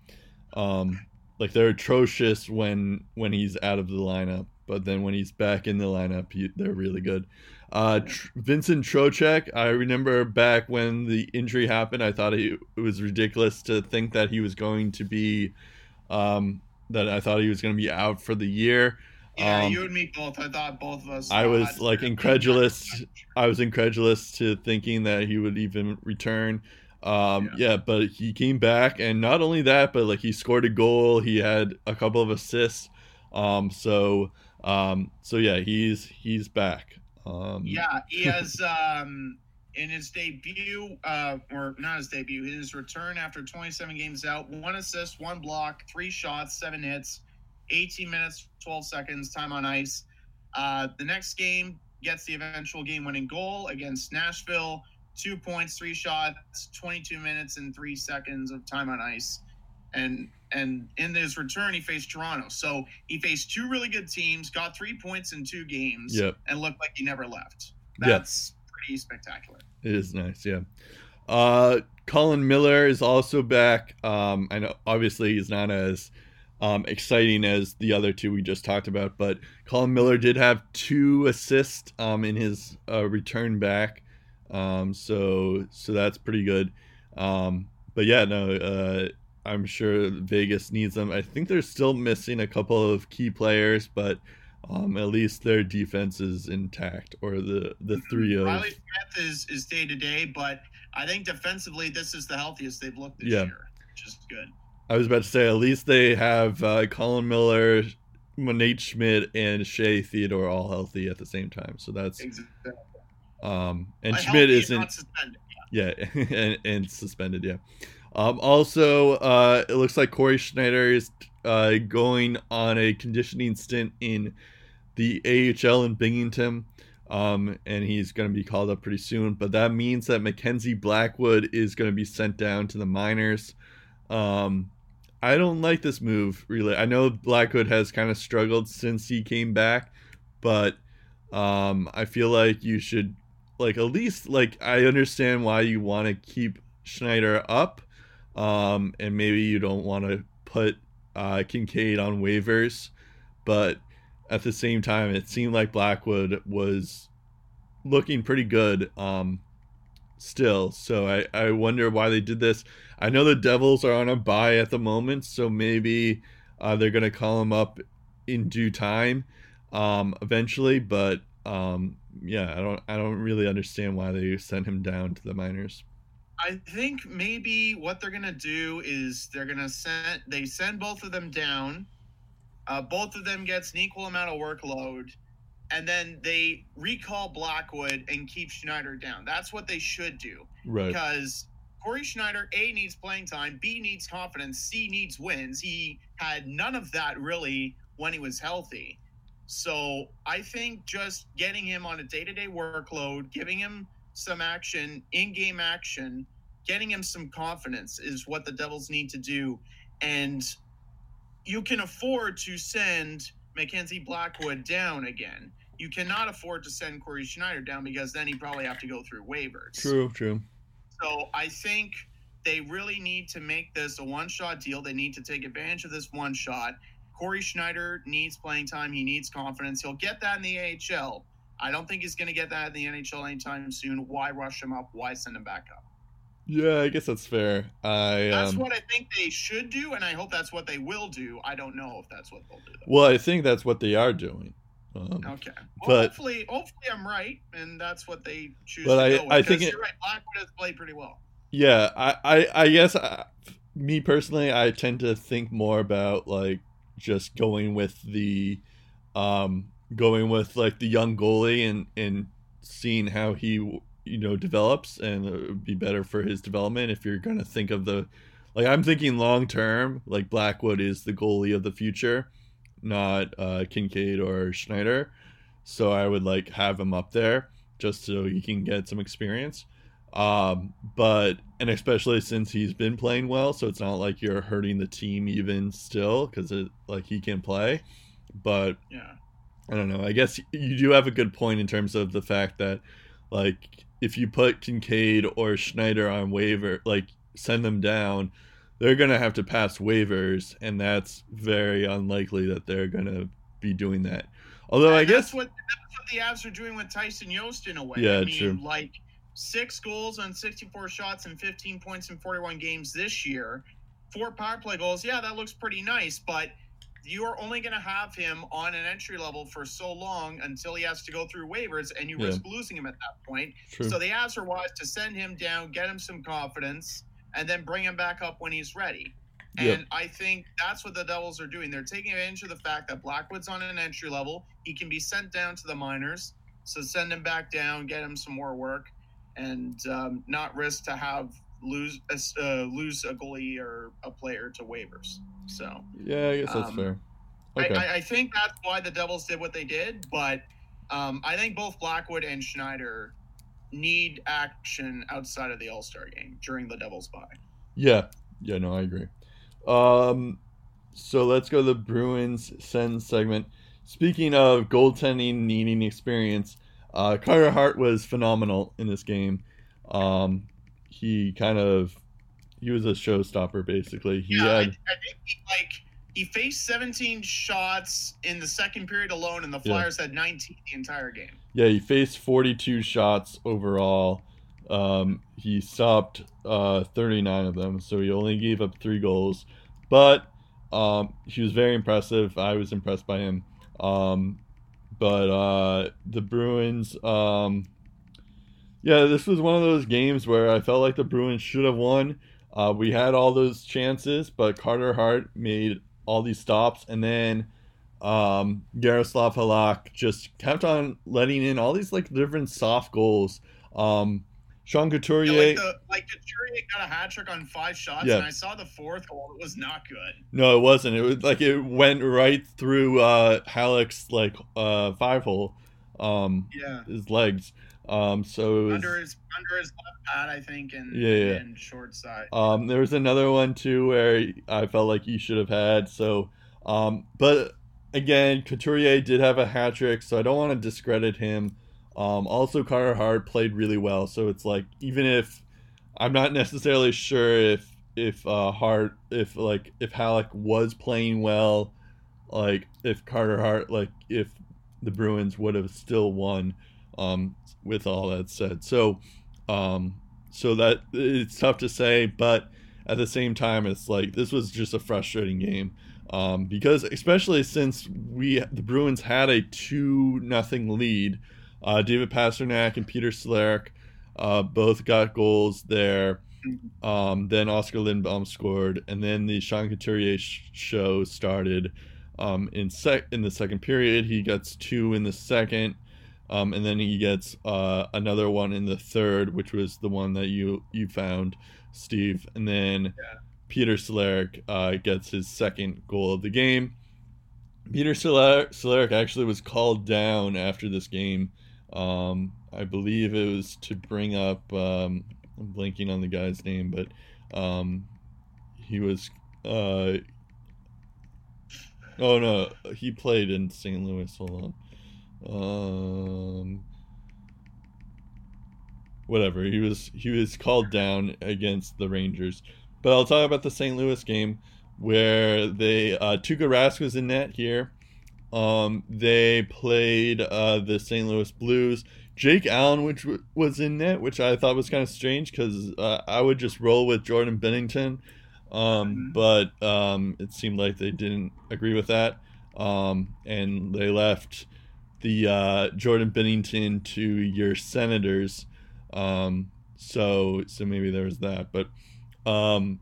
S3: Um, like they're atrocious when when he's out of the lineup, but then when he's back in the lineup, he, they're really good. Uh, Tr- Vincent Trocheck, I remember back when the injury happened, I thought he, it was ridiculous to think that he was going to be, um, that I thought he was going to be out for the year.
S1: Yeah,
S3: Um,
S1: you and me both. I thought both of us.
S3: I was, like, incredulous. I was incredulous to thinking that he would even return. Um, yeah. but he came back, and not only that, but like he scored a goal. He had a couple of assists. Um, so, um, so yeah, he's he's back. Um,
S1: Yeah, he has um in his debut, uh, or not his debut, his return after 27 games out, one assist, one block, three shots, seven hits, 18 minutes, 12 seconds, time on ice. Uh, the next game gets the eventual game-winning goal against Nashville. Two points, three shots, 22 minutes and three seconds of time on ice. And and in his return, he faced Toronto. So he faced two really good teams, got three points in two games
S3: Yep.
S1: and looked like he never left. That's pretty spectacular.
S3: It is nice, yeah. Uh, Colin Miller is also back. Um, I know obviously he's not as um, exciting as the other two we just talked about, but Colin Miller did have two assists um, in his uh, return back, um, so so that's pretty good. Um, but yeah, no, uh, I'm sure Vegas needs them. I think they're still missing a couple of key players, but um, at least their defense is intact, or the the three of
S1: Riley Smith is is day to day, but I think defensively this is the healthiest they've looked this
S3: Yeah.
S1: year, which is good.
S3: I was about to say, at least they have uh, Colin Miller, Nate Schmidt, and Shea Theodore all healthy at the same time. So that's
S1: Exactly.
S3: um, and Schmidt isn't yeah, and, and suspended. Yeah. Um, also, uh, it looks like Cory Schneider is uh, going on a conditioning stint in the AHL in Binghamton. Um, and he's going to be called up pretty soon. But that means that Mackenzie Blackwood is going to be sent down to the minors. Um, I don't like this move really. I know Blackwood has kind of struggled since he came back, but um, I feel like you should like at least like I understand why you want to keep Schneider up, um, and maybe you don't want to put uh, Kinkaid on waivers, but at the same time, it seemed like Blackwood was looking pretty good um, still. So I, I wonder why they did this. I know the Devils are on a bye at the moment, so maybe uh, they're gonna call him up in due time um, eventually. But um, yeah, I don't I don't really understand why they sent him down to the minors.
S1: I think maybe what they're gonna do is they're gonna send they send both of them down. Uh, both of them gets an equal amount of workload, and then they recall Blackwood and keep Schneider down. That's what they should do
S3: Right.
S1: because Cory Schneider A needs playing time, B needs confidence, C needs wins. He had none of that really when he was healthy. So I think just getting him on a day to day workload, giving him some action, in game action, getting him some confidence is what the Devils need to do. And you can afford to send Mackenzie Blackwood down again. You cannot afford to send Cory Schneider down because then he'd probably have to go through waivers.
S3: True. True.
S1: So I think they really need to make this a one shot deal. They need to take advantage of this one shot. Cory Schneider needs playing time. He needs confidence. He'll get that in the AHL. I don't think he's going to get that in the NHL anytime soon. Why rush him up? Why send him back up?
S3: Yeah, I guess that's fair. I
S1: That's
S3: um,
S1: what I think they should do, and I hope that's what they will do. I don't know if that's what they'll do. Though.
S3: well, I think that's what they are doing. Um,
S1: Okay. Well,
S3: But-
S1: hopefully, hopefully I'm right, and that's what they choose
S3: But
S1: to
S3: I-
S1: go with.
S3: I think it-
S1: you're right. Blackwood has played pretty well.
S3: Yeah, I, I, I guess uh, me personally, I tend to think more about like just going with the, um, going with like the young goalie and and seeing how he you know develops, and it would be better for his development if you're gonna think of the, like I'm thinking long term, like Blackwood is the goalie of the future, not uh, Kinkaid or Schneider, so I would like have him up there. just so he can get some experience. Um, but and especially since he's been playing well, so it's not like you're hurting the team even still because it like he can play. But
S1: Yeah.
S3: I don't know. I guess you do have a good point in terms of the fact that, like, if you put Kinkaid or Schneider on waiver, like, send them down, they're going to have to pass waivers, and that's very unlikely that they're going to be doing that. Although I guess,
S1: what that's what the Avs are doing with Tyson Jost in a way.
S3: Yeah,
S1: I mean,
S3: true.
S1: like six goals on 64 shots and 15 points in 41 games this year. Four power play goals. Yeah, that looks pretty nice, but you are only going to have him on an entry level for so long until he has to go through waivers, and you
S3: Yeah.
S1: risk losing him at that point.
S3: true.
S1: So the are wise to send him down, get him some confidence, and then bring him back up when he's ready. And I think that's what the Devils are doing. They're taking advantage of the fact that Blackwood's on an entry level. He can be sent down to the minors. So send him back down, get him some more work, and um, not risk to have lose uh, lose a goalie or a player to waivers. So
S3: yeah, I guess that's
S1: um,
S3: fair.
S1: I,
S3: Okay.
S1: I, I think that's why the Devils did what they did. But um, I think both Blackwood and Schneider need action outside of the All Star game during the Devils bye.
S3: Yeah, yeah, no, I agree. Um, so let's go to the Bruins send segment. Speaking of goaltending needing experience, uh, Carter Hart was phenomenal in this game. Um, he kind of he was a showstopper basically. He
S1: Yeah, I, I
S3: had
S1: think he, like he faced 17 shots in the second period alone, and the
S3: Yeah.
S1: Flyers had 19 the entire game.
S3: yeah he faced 42 shots overall. Um, he stopped uh, 39 of them, so he only gave up three goals. But um, he was very impressive. I was impressed by him. Um, but uh, the Bruins, um, yeah, this was one of those games where I felt like the Bruins should have won. Uh, we had all those chances, but Carter Hart made all these stops, and then um, Yaroslav Halak just kept on letting in all these like different soft goals. Um, Sean Couturier,
S1: Yeah, like the like Couturier got a hat trick on five shots,
S3: Yeah.
S1: and I saw the fourth goal. It was not good.
S3: No, it wasn't. It was like it went right through uh Halak's like uh five hole, um
S1: Yeah,
S3: his legs. Um so was
S1: under his under his left pad, I think, and
S3: Yeah, yeah.
S1: and short side.
S3: um there was another one too where I felt like he should have had. So um but again, Couturier did have a hat trick, so I don't want to discredit him. Um also Carter Hart played really well, so it's like even if I'm not necessarily sure if if uh Hart if like if Halak was playing well, like if Carter Hart like if the Bruins would have still won um with all that said. So um so that it's tough to say, but at the same time it's like this was just a frustrating game. Um, because especially since we the Bruins had a two nothing lead, uh, David Pastrnak and Peter Cehlarik uh, both got goals there. Um, then Oskar Lindblom scored, and then the Sean Couturier sh- show started. Um, in sec in the second period, he gets two in the second, um, and then he gets uh, another one in the third, which was the one that you you found, Steve. And then Peter Cehlarik uh, gets his second goal of the game. Peter Solar- Cehlarik actually was called down after this game. Um, I believe it was to bring up. Um, I'm blanking on the guy's name, but um, he was. Uh, oh no, he played in St. Louis. Hold on. Um, whatever. He was he was called down against the Rangers. But I'll talk about the St. Louis game where they uh, Tuukka Rask was in net here. Um, they played uh, the St. Louis Blues. Jake Allen, which w- was in net, which I thought was kind of strange because uh, I would just roll with Jordan Binnington, um,
S1: Mhm.
S3: but um, it seemed like they didn't agree with that, um, and they left the uh, Jordan Binnington to your Senators. Um, so so maybe there was that, but um,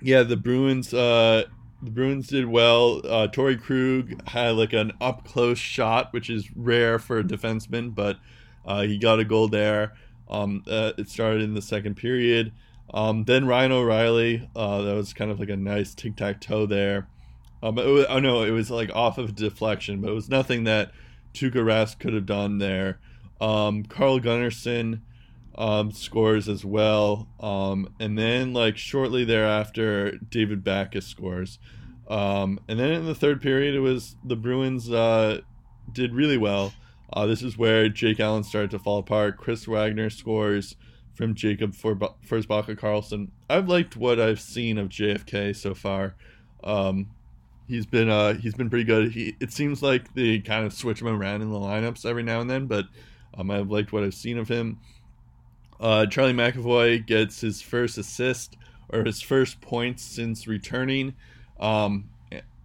S3: yeah, the Bruins. Uh, the Bruins did well. Uh, Krug had like an up close shot, which is rare for a defenseman, but uh, he got a goal there. Um, uh, it started in the second period. Um, then Ryan O'Reilly, uh, that was kind of like a nice tic tac toe there. Um, was, oh no, it was like off of deflection, but it was nothing that Tuukka Rask could have done there. Um, Carl Gunnarsson um, scores as well. Um, and then, like, shortly thereafter, David Backes scores. Um, and then in the third period, it was the Bruins uh, did really well. Uh, this is where Jake Allen started to fall apart. Chris Wagner scores from Jakob Forsbacka Karlsson. I've liked what I've seen of JFK so far. Um, he's been uh, he's been pretty good. He, it seems like they kind of switch him around in the lineups every now and then, but um, I've liked what I've seen of him. Uh, Charlie McAvoy gets his first assist or his first points since returning um,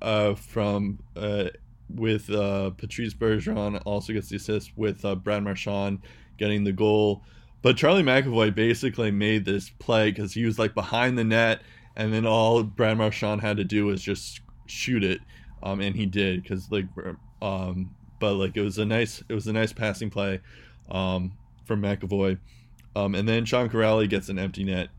S3: uh, from uh, with uh, Patrice Bergeron. Also gets the assist with uh, Brad Marchand getting the goal. But Charlie McAvoy basically made this play because he was like behind the net, and then all Brad Marchand had to do was just shoot it, um, and he did because like, um, but like it was a nice it was a nice passing play, um, from McAvoy, um, and then Sean Kuraly gets an empty net.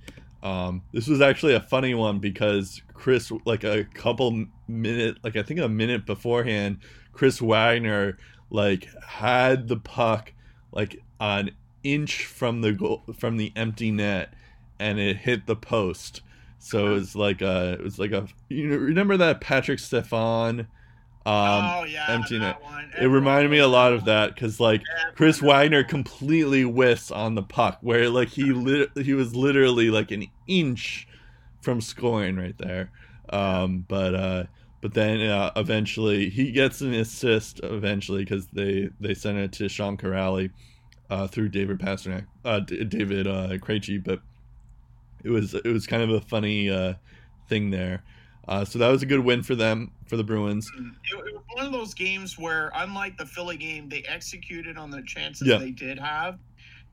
S3: Um, this was actually a funny one because Chris, like a couple minute, like I think a minute beforehand, Chris Wagner like had the puck like an inch from the goal from the empty net, and it hit the post. So it was like a, it was like a, you know, remember that Patrik Stefan, um,
S1: oh yeah,
S3: empty net. It reminded me a lot of that because like Chris Wagner completely whiffs on the puck, where like he lit, he was literally like an inch from scoring right there. Um, but uh, but then uh, eventually he gets an assist eventually because they they sent it to Sean Kuraly uh, through David Pastrnak, uh, David uh, Krejci, but it was it was kind of a funny uh, thing there. Uh, so that was a good win for them for the Bruins.
S1: It, it, was one of those games where, unlike the Philly game, they executed on the chances
S3: Yeah.
S1: they did have,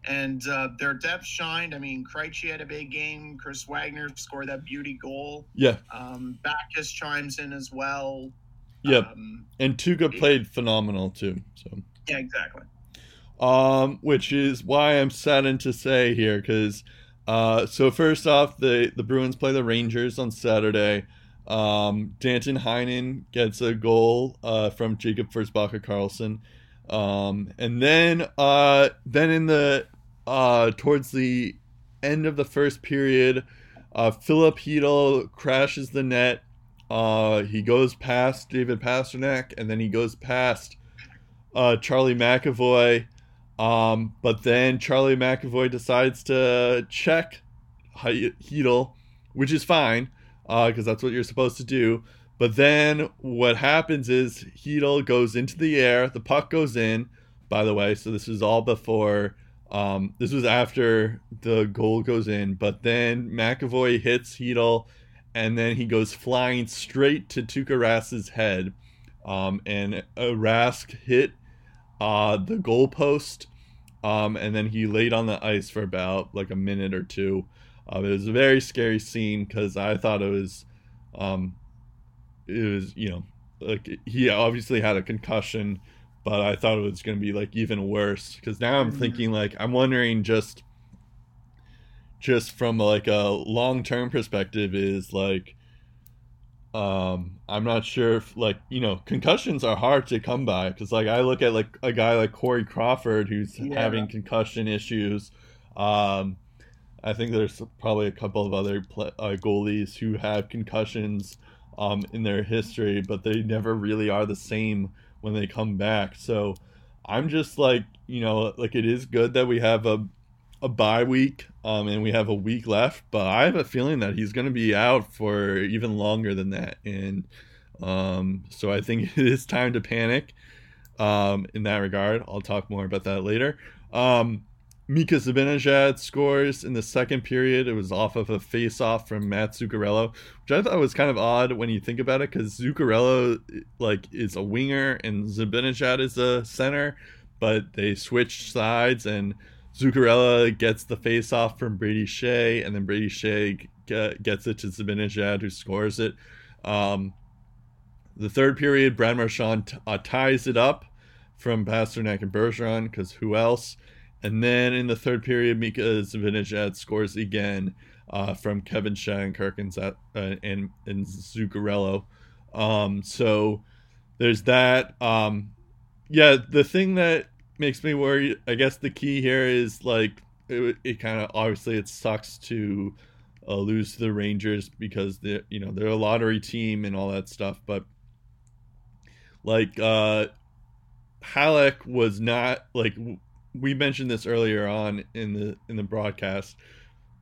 S1: and uh, their depth shined. I mean, Krejci had a big game. Chris Wagner scored that beauty goal.
S3: Yeah,
S1: Um, Backes chimes in as well.
S3: Yep.
S1: Um,
S3: and Tuukka played phenomenal too. So.
S1: yeah, exactly.
S3: um, which is why I'm saddened to say here, because uh, so first off, the the Bruins play the Rangers on Saturday. Um, Danton Heinen gets a goal uh, from Jakob Forsbacka Karlsson, um, and then uh, then in the uh, towards the end of the first period, uh, Filip Chytil crashes the net. Uh, he goes past David Pastrnak, and then he goes past Charlie McAvoy. Um, but then Charlie McAvoy decides to check He- Chytil, which is fine, because that's what you're supposed to do. But then what happens is Chytil goes into the air, the puck goes in, by the way. So this is all before, um, this was after the goal goes in. But then McAvoy hits Chytil, and then he goes flying straight to Tuukka Rask's head. Um, and uh, Rask hit uh, the goalpost, um, and then he laid on the ice for about like a minute or two. Uh, it was a very scary scene because I thought it was, um, it was you know, like he obviously had a concussion, but I thought it was going to be like even worse because now I'm
S1: Mhm.
S3: thinking like I'm wondering just, just from like a long term perspective is like um i'm not sure if like you know concussions are hard to come by because like i look at like a guy like corey crawford who's
S1: Yeah.
S3: having concussion issues um i think there's probably a couple of other pla uh, goalies who have concussions um in their history but they never really are the same when they come back so i'm just like you know like it is good that we have a a bye week um, and we have a week left but i have a feeling that he's going to be out for even longer than that. And um, so i think it is time to panic um, in that regard. I'll talk more about that later. Um, Mika Zibanejad scores in the second period. It was off of a face-off from Matt Zuccarello, which I thought was kind of odd when you think about it, because Zuccarello like is a winger and Zibanejad is a center, but they switched sides and Zuccarello gets the face-off from Brady Skjei, and then Brady Skjei ge- gets it to Zibanejad, who scores it. Um, the third period, Brad Marchand t- uh, ties it up from Pastrnak and Bergeron, because who else? And then in the third period, Mika Zibanejad scores again uh, from Kevin Shattenkirk and, Za- uh, and, and Zuccarello. Um, so there's that. Um, yeah, the thing that makes me worry. I guess the key here is like it, it kind of obviously it sucks to uh, lose to the Rangers because they you know they're a lottery team and all that stuff, but like uh Halak was not like we mentioned this earlier on in the in the broadcast.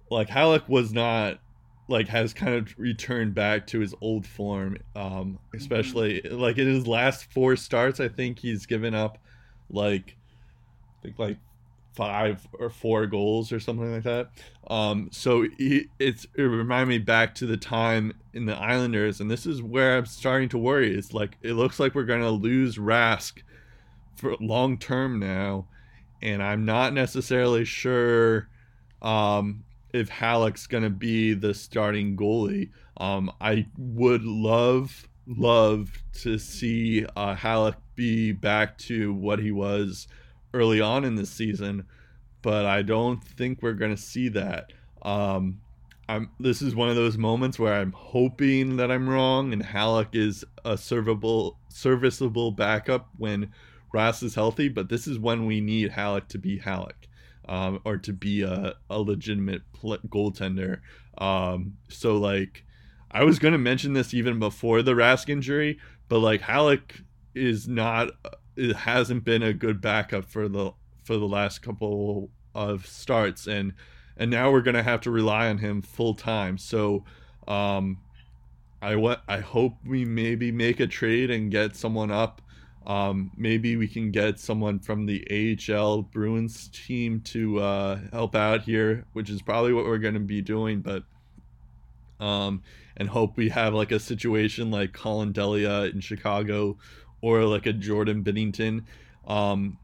S3: Like Halak was not like has kind of returned back to his old form. Um, especially mm-hmm. like in his last four starts, I think he's given up like think like five or four goals or something like that. Um, so he, it's it reminded me back to the time in the Islanders, and this is where I'm starting to worry. It's like it looks like we're gonna lose Rask for long term now, and I'm not necessarily sure um, if Halak's gonna be the starting goalie. Um, I would love love to see uh, Halak be back to what he was early on in this season, but I don't think we're gonna see that. Um, I'm, this is one of those moments where I'm hoping that I'm wrong and Halak is a servable, serviceable backup when Rask is healthy, but this is when we need Halak to be Halak, um, or to be a, a legitimate pl- goaltender. Um, so like, I was gonna mention this even before the Rask injury, but like Halak is not, it hasn't been a good backup for the for the last couple of starts, and and now we're gonna have to rely on him full time. So. Um, I what I hope we maybe make a trade and get someone up um, maybe we can get someone from the AHL Bruins team to uh, help out here, which is probably what we're going to be doing. But um, and hope we have like a situation like Collin Delia in Chicago, or like a Jordan Binnington um,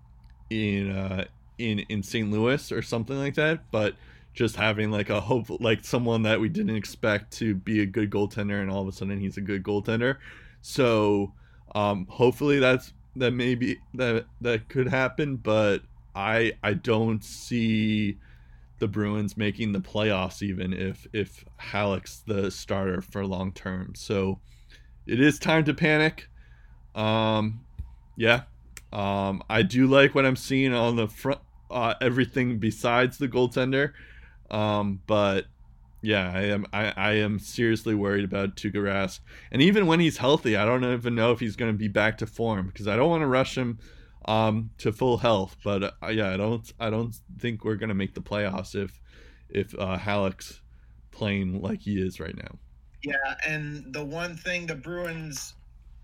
S3: in uh, in in St. Louis or something like that. But just having like a hope, like someone that we didn't expect to be a good goaltender, and all of a sudden he's a good goaltender. So um, hopefully that's that maybe that that could happen, but I I don't see the Bruins making the playoffs even if if Halak's the starter for long term. So it is time to panic. Um, yeah, um, I do like what I'm seeing on the front. Uh, everything besides the goaltender, um, but yeah, I am. I, I am seriously worried about Tuukka and even when he's healthy, I don't even know if he's going to be back to form because I don't want to rush him um, to full health. But uh, yeah, I don't. I don't think we're going to make the playoffs if if uh, Halak's playing like he is right now.
S1: Yeah, and the one thing the Bruins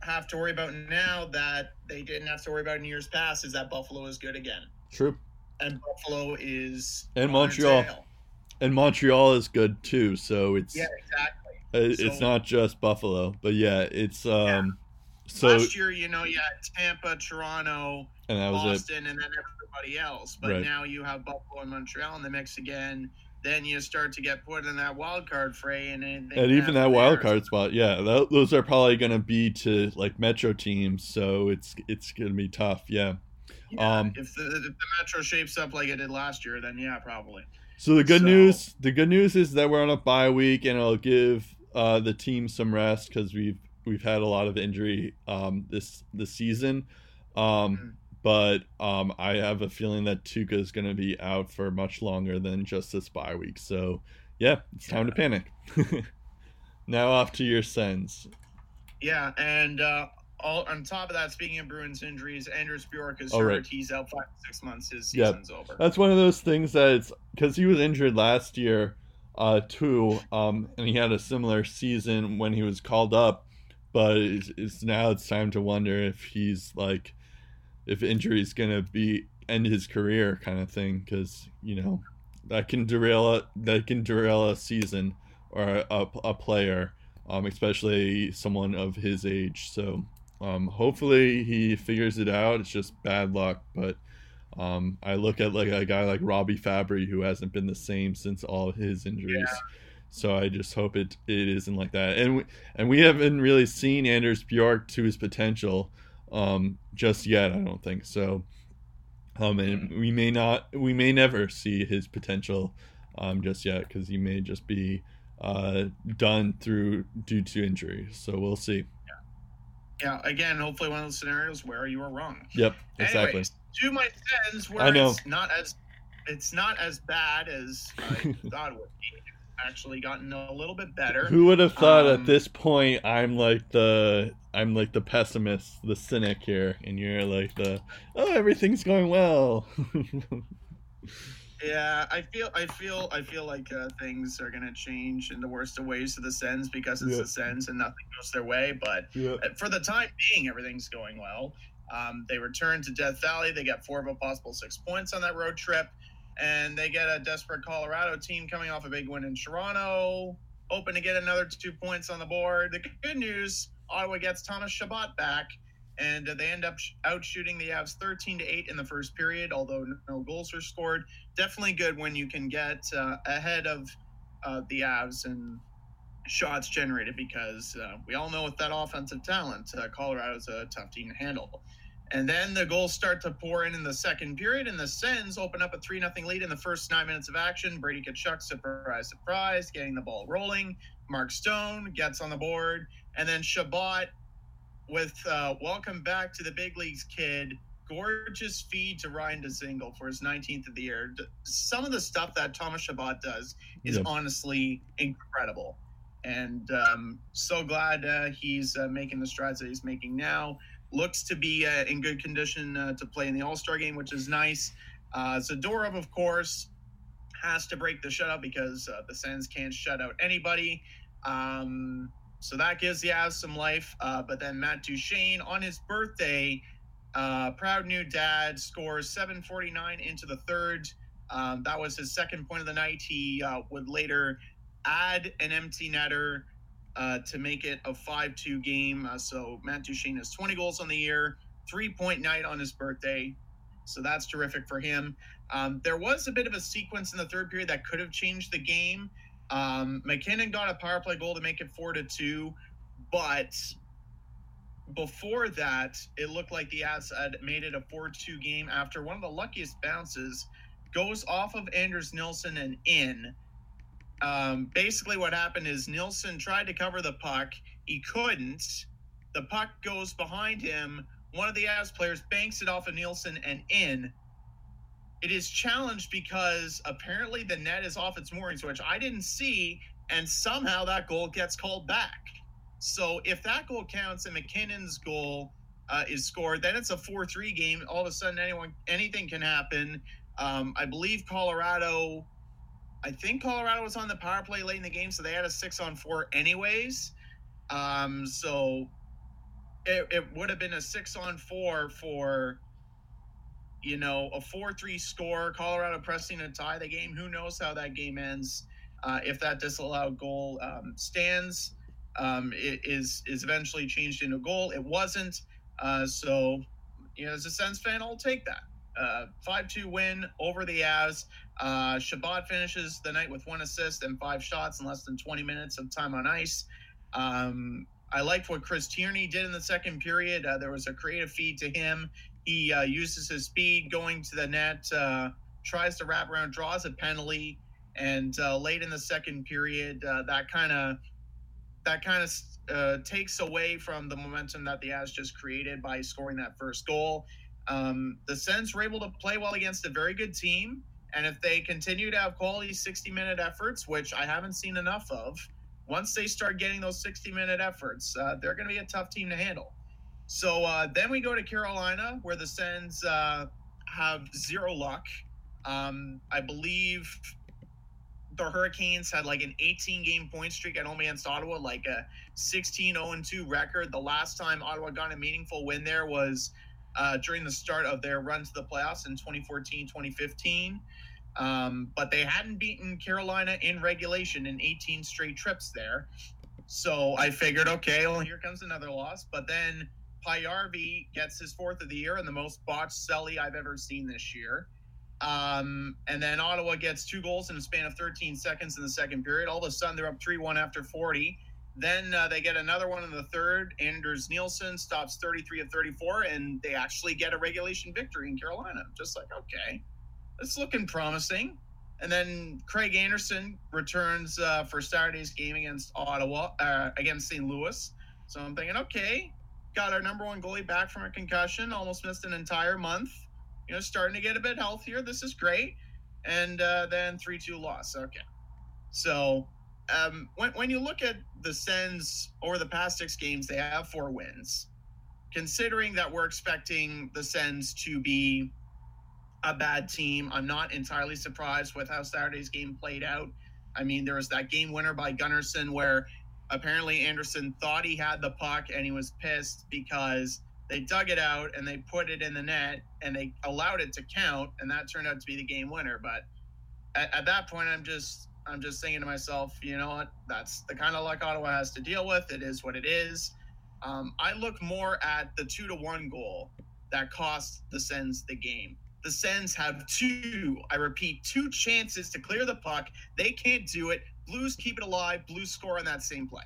S1: have to worry about now that they didn't have to worry about in years past is that Buffalo is good again.
S3: True.
S1: And Buffalo is
S3: and Montreal and Montreal is good too. So it's
S1: yeah, exactly.
S3: It's so, not just Buffalo, but yeah, it's um. Yeah. So
S1: last year, you know, you had Tampa, Toronto, and that was Boston, it. and then everybody else. But right. now you have Buffalo and Montreal in the mix again. Then you start to get put in that wild card fray, and and
S3: even that wild card spot, yeah, that, those are probably going to be to like Metro teams. So it's it's going to be tough, yeah.
S1: yeah um, if the, if the Metro shapes up like it did last year, then yeah, probably.
S3: So the good so, news, the good news is that we're on a bye week, and it'll give uh, the team some rest because we've we've had a lot of injury um, this this season. Um, mm-hmm. But um, I have a feeling that Tuukka is going to be out for much longer than just this bye week. So yeah, it's time yeah. to panic. now off to your sends.
S1: Yeah, and uh, all on top of that, speaking of Bruins injuries, Anders Bjork is oh, hurt. Right. He's out five six months. His season's yep. over.
S3: That's one of those things that it's because he was injured last year, uh, too. Um, and he had a similar season when he was called up, but it's, it's now it's time to wonder if he's like, if injury is gonna be end his career kind of thing, because you know that can derail a, that can derail a season or a, a player. Um, especially someone of his age. So um, hopefully he figures it out. It's just bad luck, but um, I look at like a guy like Robbie Fabbri who hasn't been the same since all his injuries. Yeah. So I just hope it it isn't like that. And we, and we haven't really seen Anders Bjork to his potential um, just yet. I don't think so. Um, and we may not, we may never see his potential um, just yet because he may just be uh, done through due to injury. So we'll see.
S1: yeah, yeah. again, hopefully one of those scenarios where you are wrong.
S3: Yep, exactly.
S1: Anyways, to my Sens, where
S3: I know.
S1: it's not as it's not as bad as I thought it would be. Actually gotten a little bit better.
S3: Who would have thought
S1: Um,
S3: at this point I'm like the I'm like the pessimist, the cynic here, and you're like the oh everything's going well.
S1: Yeah, I feel, I feel, I feel like uh, things are gonna change in the worst of ways to the Sens because it's
S3: Yeah.
S1: the Sens and nothing goes their way. But uh, for the time being, everything's going well. Um, they return to Death Valley. They got four of a possible six points on that road trip, and they get a desperate Colorado team coming off a big win in Toronto, hoping to get another two points on the board. The good news: Ottawa gets Thomas Chabot back, and they end up out shooting the Avs 13 to eight in the first period. Although no- goals were scored, definitely good when you can get uh, ahead of uh, the Avs and shots generated because uh, we all know with that offensive talent, uh, Colorado's a tough team to handle. And then the goals start to pour in in the second period, and the Sens open up a 3 0 lead in the first nine minutes of action. Brady Tkachuk, surprise, surprise, getting the ball rolling. Mark Stone gets on the board, and then Chabot with uh, welcome back to the big leagues kid. Gorgeous feed to Ryan Dzingel for his 19th of the year. Some of the stuff that Thomas Chabot does is
S3: Yeah.
S1: honestly incredible and um, so glad uh, he's uh, making the strides that he's making now. Looks to be uh, in good condition uh, to play in the All Star game, which is nice. Uh, Zadorov, of course, has to break the shutout because uh, the Sens can't shut out anybody. Um, so that gives the Avs some life. Uh, but then Matt Duchene on his birthday, uh, proud new dad, scores 7:49 into the third. Um, that was his second point of the night. He would later add an empty netter uh, to make it a 5-2 game. Uh, so Matt Duchene has 20 goals on the year, three-point night on his birthday. So that's terrific for him. Um, there was a bit of a sequence in the third period that could have changed the game. Um, MacKinnon got a power play goal to make it four to two, but before that, it looked like the Avs had made it a 4-2 game after one of the luckiest bounces goes off of Anders Nilsson and in. Um, basically, what happened is Nilsson tried to cover the puck. He couldn't. The puck goes behind him. One of the Avs players banks it off of Nilsson and in. It is challenged because apparently the net is off its moorings, which I didn't see, and somehow that goal gets called back. So if that goal counts and MacKinnon's goal uh, is scored, then it's a four-three game. All of a sudden, anyone, anything can happen. Um, I believe Colorado. I think Colorado was on the power play late in the game, so they had a six on four anyways. Um, so it, it would have been a six on four for, you know, a four three score. Colorado pressing to tie the game. Who knows how that game ends? Uh, if that disallowed goal um, stands, um, it is is eventually changed into a goal. It wasn't. Uh, so, you know, as a Sens fan, I'll take that. Uh, 5-2 win over the Avs. Uh, Chabot finishes the night with one assist and five shots in less than 20 minutes of time on ice. Um, I liked what Chris Tierney did in the second period. Uh, there was a creative feed to him. He uh, uses his speed going to the net, uh, tries to wrap around, draws a penalty, and uh, late in the second period, uh, that kind of that kind of uh, takes away from the momentum that the Avs just created by scoring that first goal. Um, the Sens were able to play well against a very good team. And if they continue to have quality 60 minute efforts, which I haven't seen enough of, once they start getting those 60 minute efforts, uh, they're going to be a tough team to handle. So uh, then we go to Carolina, where the Sens uh, have zero luck. Um, I believe the Hurricanes had like an 18 game point streak at home against Ottawa, like a 16 0 2 record. The last time Ottawa got a meaningful win there was uh, during the start of their run to the playoffs in 2014 2015. Um, but they hadn't beaten Carolina in regulation in 18 straight trips there. So I figured, okay, well, here comes another loss. But then Paajarvi gets his fourth of the year and the most botched celly I've ever seen this year. Um, and then Ottawa gets two goals in a span of 13 seconds in the second period. All of a sudden, they're up 3 1 after 40. Then uh, they get another one in the third. Anders Nilsson stops 33 of 34, and they actually get a regulation victory in Carolina. Just like, okay, it's looking promising. And then Craig Anderson returns uh, for Saturday's game against Ottawa, uh, against St. Louis. So I'm thinking, okay, got our number one goalie back from a concussion, almost missed an entire month. You know, starting to get a bit healthier. This is great. And uh, then 3 2 loss. Okay. So um, when, when you look at the Sens over the past six games, they have four wins. Considering that we're expecting the Sens to be a bad team, I'm not entirely surprised with how Saturday's game played out. I mean, there was that game winner by Gunnarsson where apparently Anderson thought he had the puck and he was pissed because they dug it out and they put it in the net and they allowed it to count and that turned out to be the game winner. But at, at that point, I'm just I'm just thinking to myself, you know what? That's the kind of luck Ottawa has to deal with. It is what it is. Um, I look more at the two to one goal that cost the Sens the game. The Sens have two, I repeat, two chances to clear the puck. They can't do it. Blues keep it alive. Blues score on that same play.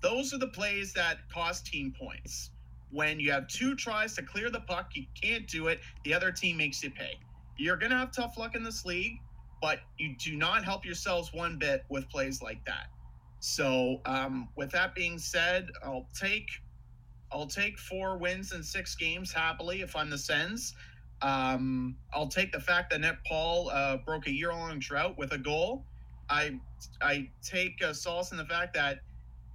S1: Those are the plays that cost team points. When you have two tries to clear the puck, you can't do it. The other team makes you pay. You're going to have tough luck in this league, but you do not help yourselves one bit with plays like that. So, um, with that being said, I'll take I'll take four wins in six games happily if I'm the Sens. Um, I'll take the fact that Nick Paul uh, broke a year-long drought with a goal. I I take uh, solace in the fact that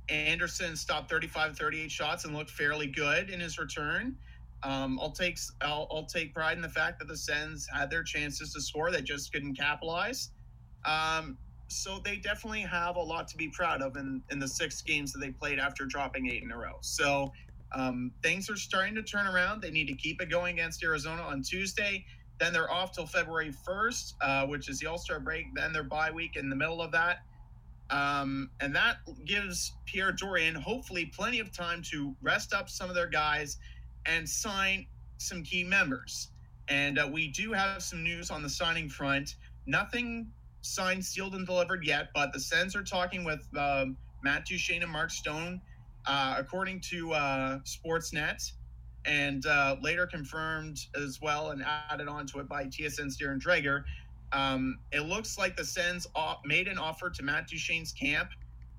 S1: Anderson stopped 35 38 shots and looked fairly good in his return. Um, I'll take I'll, I'll take pride in the fact that the Sens had their chances to score, they just couldn't capitalize. Um, so they definitely have a lot to be proud of in, in the six games that they played after dropping eight in a row. So um, things are starting to turn around. They need to keep it going against Arizona on Tuesday. Then they're off till February 1st, uh, which is the All Star break. Then their bye week in the middle of that. Um, and that gives Pierre Dorion hopefully plenty of time to rest up some of their guys and sign some key members. And uh, we do have some news on the signing front. Nothing signed, sealed, and delivered yet, but the Sens are talking with um, Matt Duchene and Mark Stone, uh, according to uh, Sportsnet, and uh, later confirmed as well and added onto it by TSN's Darren Dreger. Um, it looks like the Sens made an offer to Matt Duchene's camp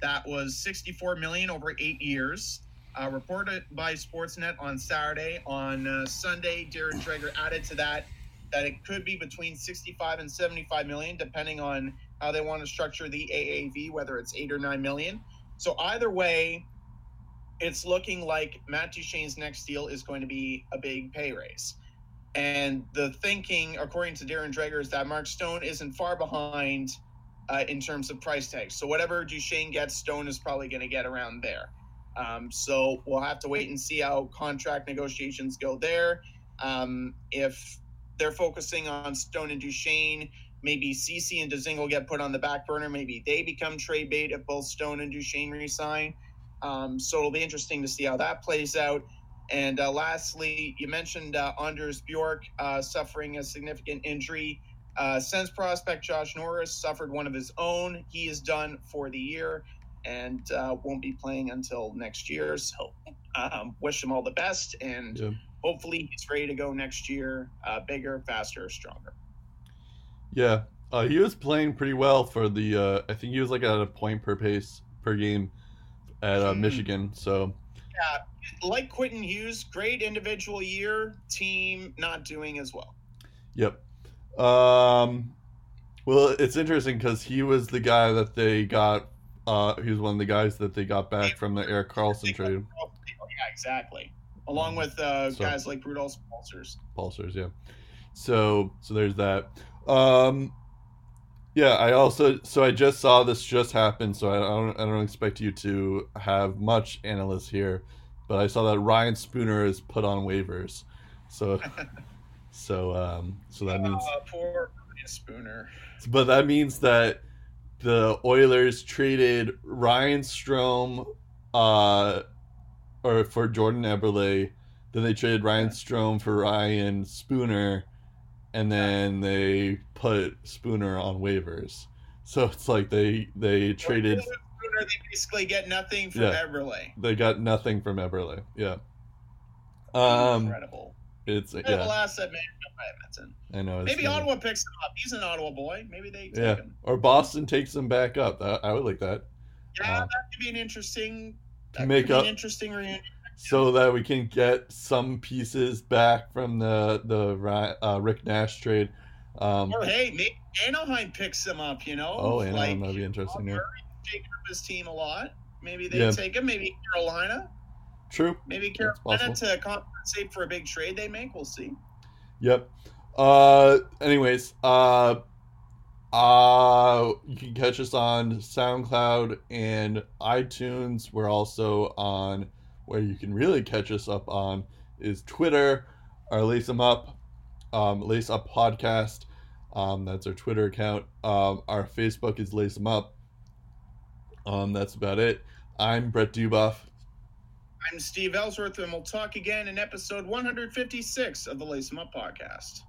S1: that was 64 million over eight years. Uh, reported by Sportsnet on Saturday. On uh, Sunday, Darren Dreger added to that that it could be between 65 and 75 million, depending on how they want to structure the AAV, whether it's eight or nine million. So either way, it's looking like Matt Duchene's next deal is going to be a big pay raise. And the thinking, according to Darren Dreger, is that Mark Stone isn't far behind uh, in terms of price tags. So whatever Duchene gets, Stone is probably going to get around there. Um, so we'll have to wait and see how contract negotiations go there. Um, if they're focusing on Stone and Duchene, maybe Ceci and Dzingel get put on the back burner. Maybe they become trade bait if both Stone and Duchene resign. Um, so it'll be interesting to see how that plays out. And uh, lastly, you mentioned uh, Anders Bjork uh, suffering a significant injury. Uh, Sens prospect Josh Norris suffered one of his own. He is done for the year and uh, won't be playing until next year. So um, wish him all the best, and yeah. hopefully he's ready to go next year, uh, bigger, faster, stronger.
S3: Yeah, uh, he was playing pretty well for the. Uh, I think he was like at a point per pace per game at uh, mm. Michigan. So
S1: yeah, like Quentin Hughes, great individual year, team not doing as well.
S3: Yep. Um, well, it's interesting because he was the guy that they got. Uh, he was one of the guys that they got back from the Erik Karlsson trade.
S1: Yeah, exactly. Along mm. with uh, so, guys like Rudolph Balcers.
S3: Balcers, yeah. So, so there's that. Um, yeah, I also so I just saw this just happen, so I don't I don't expect you to have much analysis here, but I saw that Ryan Spooner is put on waivers, so so um so that means
S1: uh, poor Spooner.
S3: But that means that the Oilers traded Ryan Strome, uh, or for Jordan Eberle, then they traded Ryan Strome for Ryan Spooner and then they put Spooner on waivers. So it's like they they traded
S1: Spooner. They basically get nothing from yeah, Eberle.
S3: They got nothing from Eberle. Yeah. Um,
S1: Incredible.
S3: It's
S1: incredible yeah. asset man
S3: Edmonton. I know.
S1: Maybe funny. Ottawa picks him up. He's an Ottawa boy. Maybe they
S3: yeah. Him. Or Boston takes him back up. I would like that.
S1: Yeah, uh, that could be an interesting.
S3: That make up an
S1: interesting reunion.
S3: So that we can get some pieces back from the the uh, Rick Nash trade. Um,
S1: Or hey, maybe Anaheim picks him up. You know,
S3: oh, and
S1: like
S3: that'd be interesting. Yeah.
S1: Taking up his team a lot. Maybe they
S3: Yeah.
S1: take him. Maybe Carolina.
S3: True.
S1: Maybe Carolina to compensate for a big trade they make. We'll see.
S3: Yep. Uh. Anyways. Uh. Uh. You can catch us on SoundCloud and iTunes. We're also on where you can really catch us up on is Twitter. Our Lace 'em Up, um, Lace Up Podcast. Um, that's our Twitter account. Um, our Facebook is Lace 'em Up. Um, that's about it. I'm Brett Dubuff.
S1: I'm Steve Ellsworth, and we'll talk again in episode 156 of the Lace 'em Up podcast.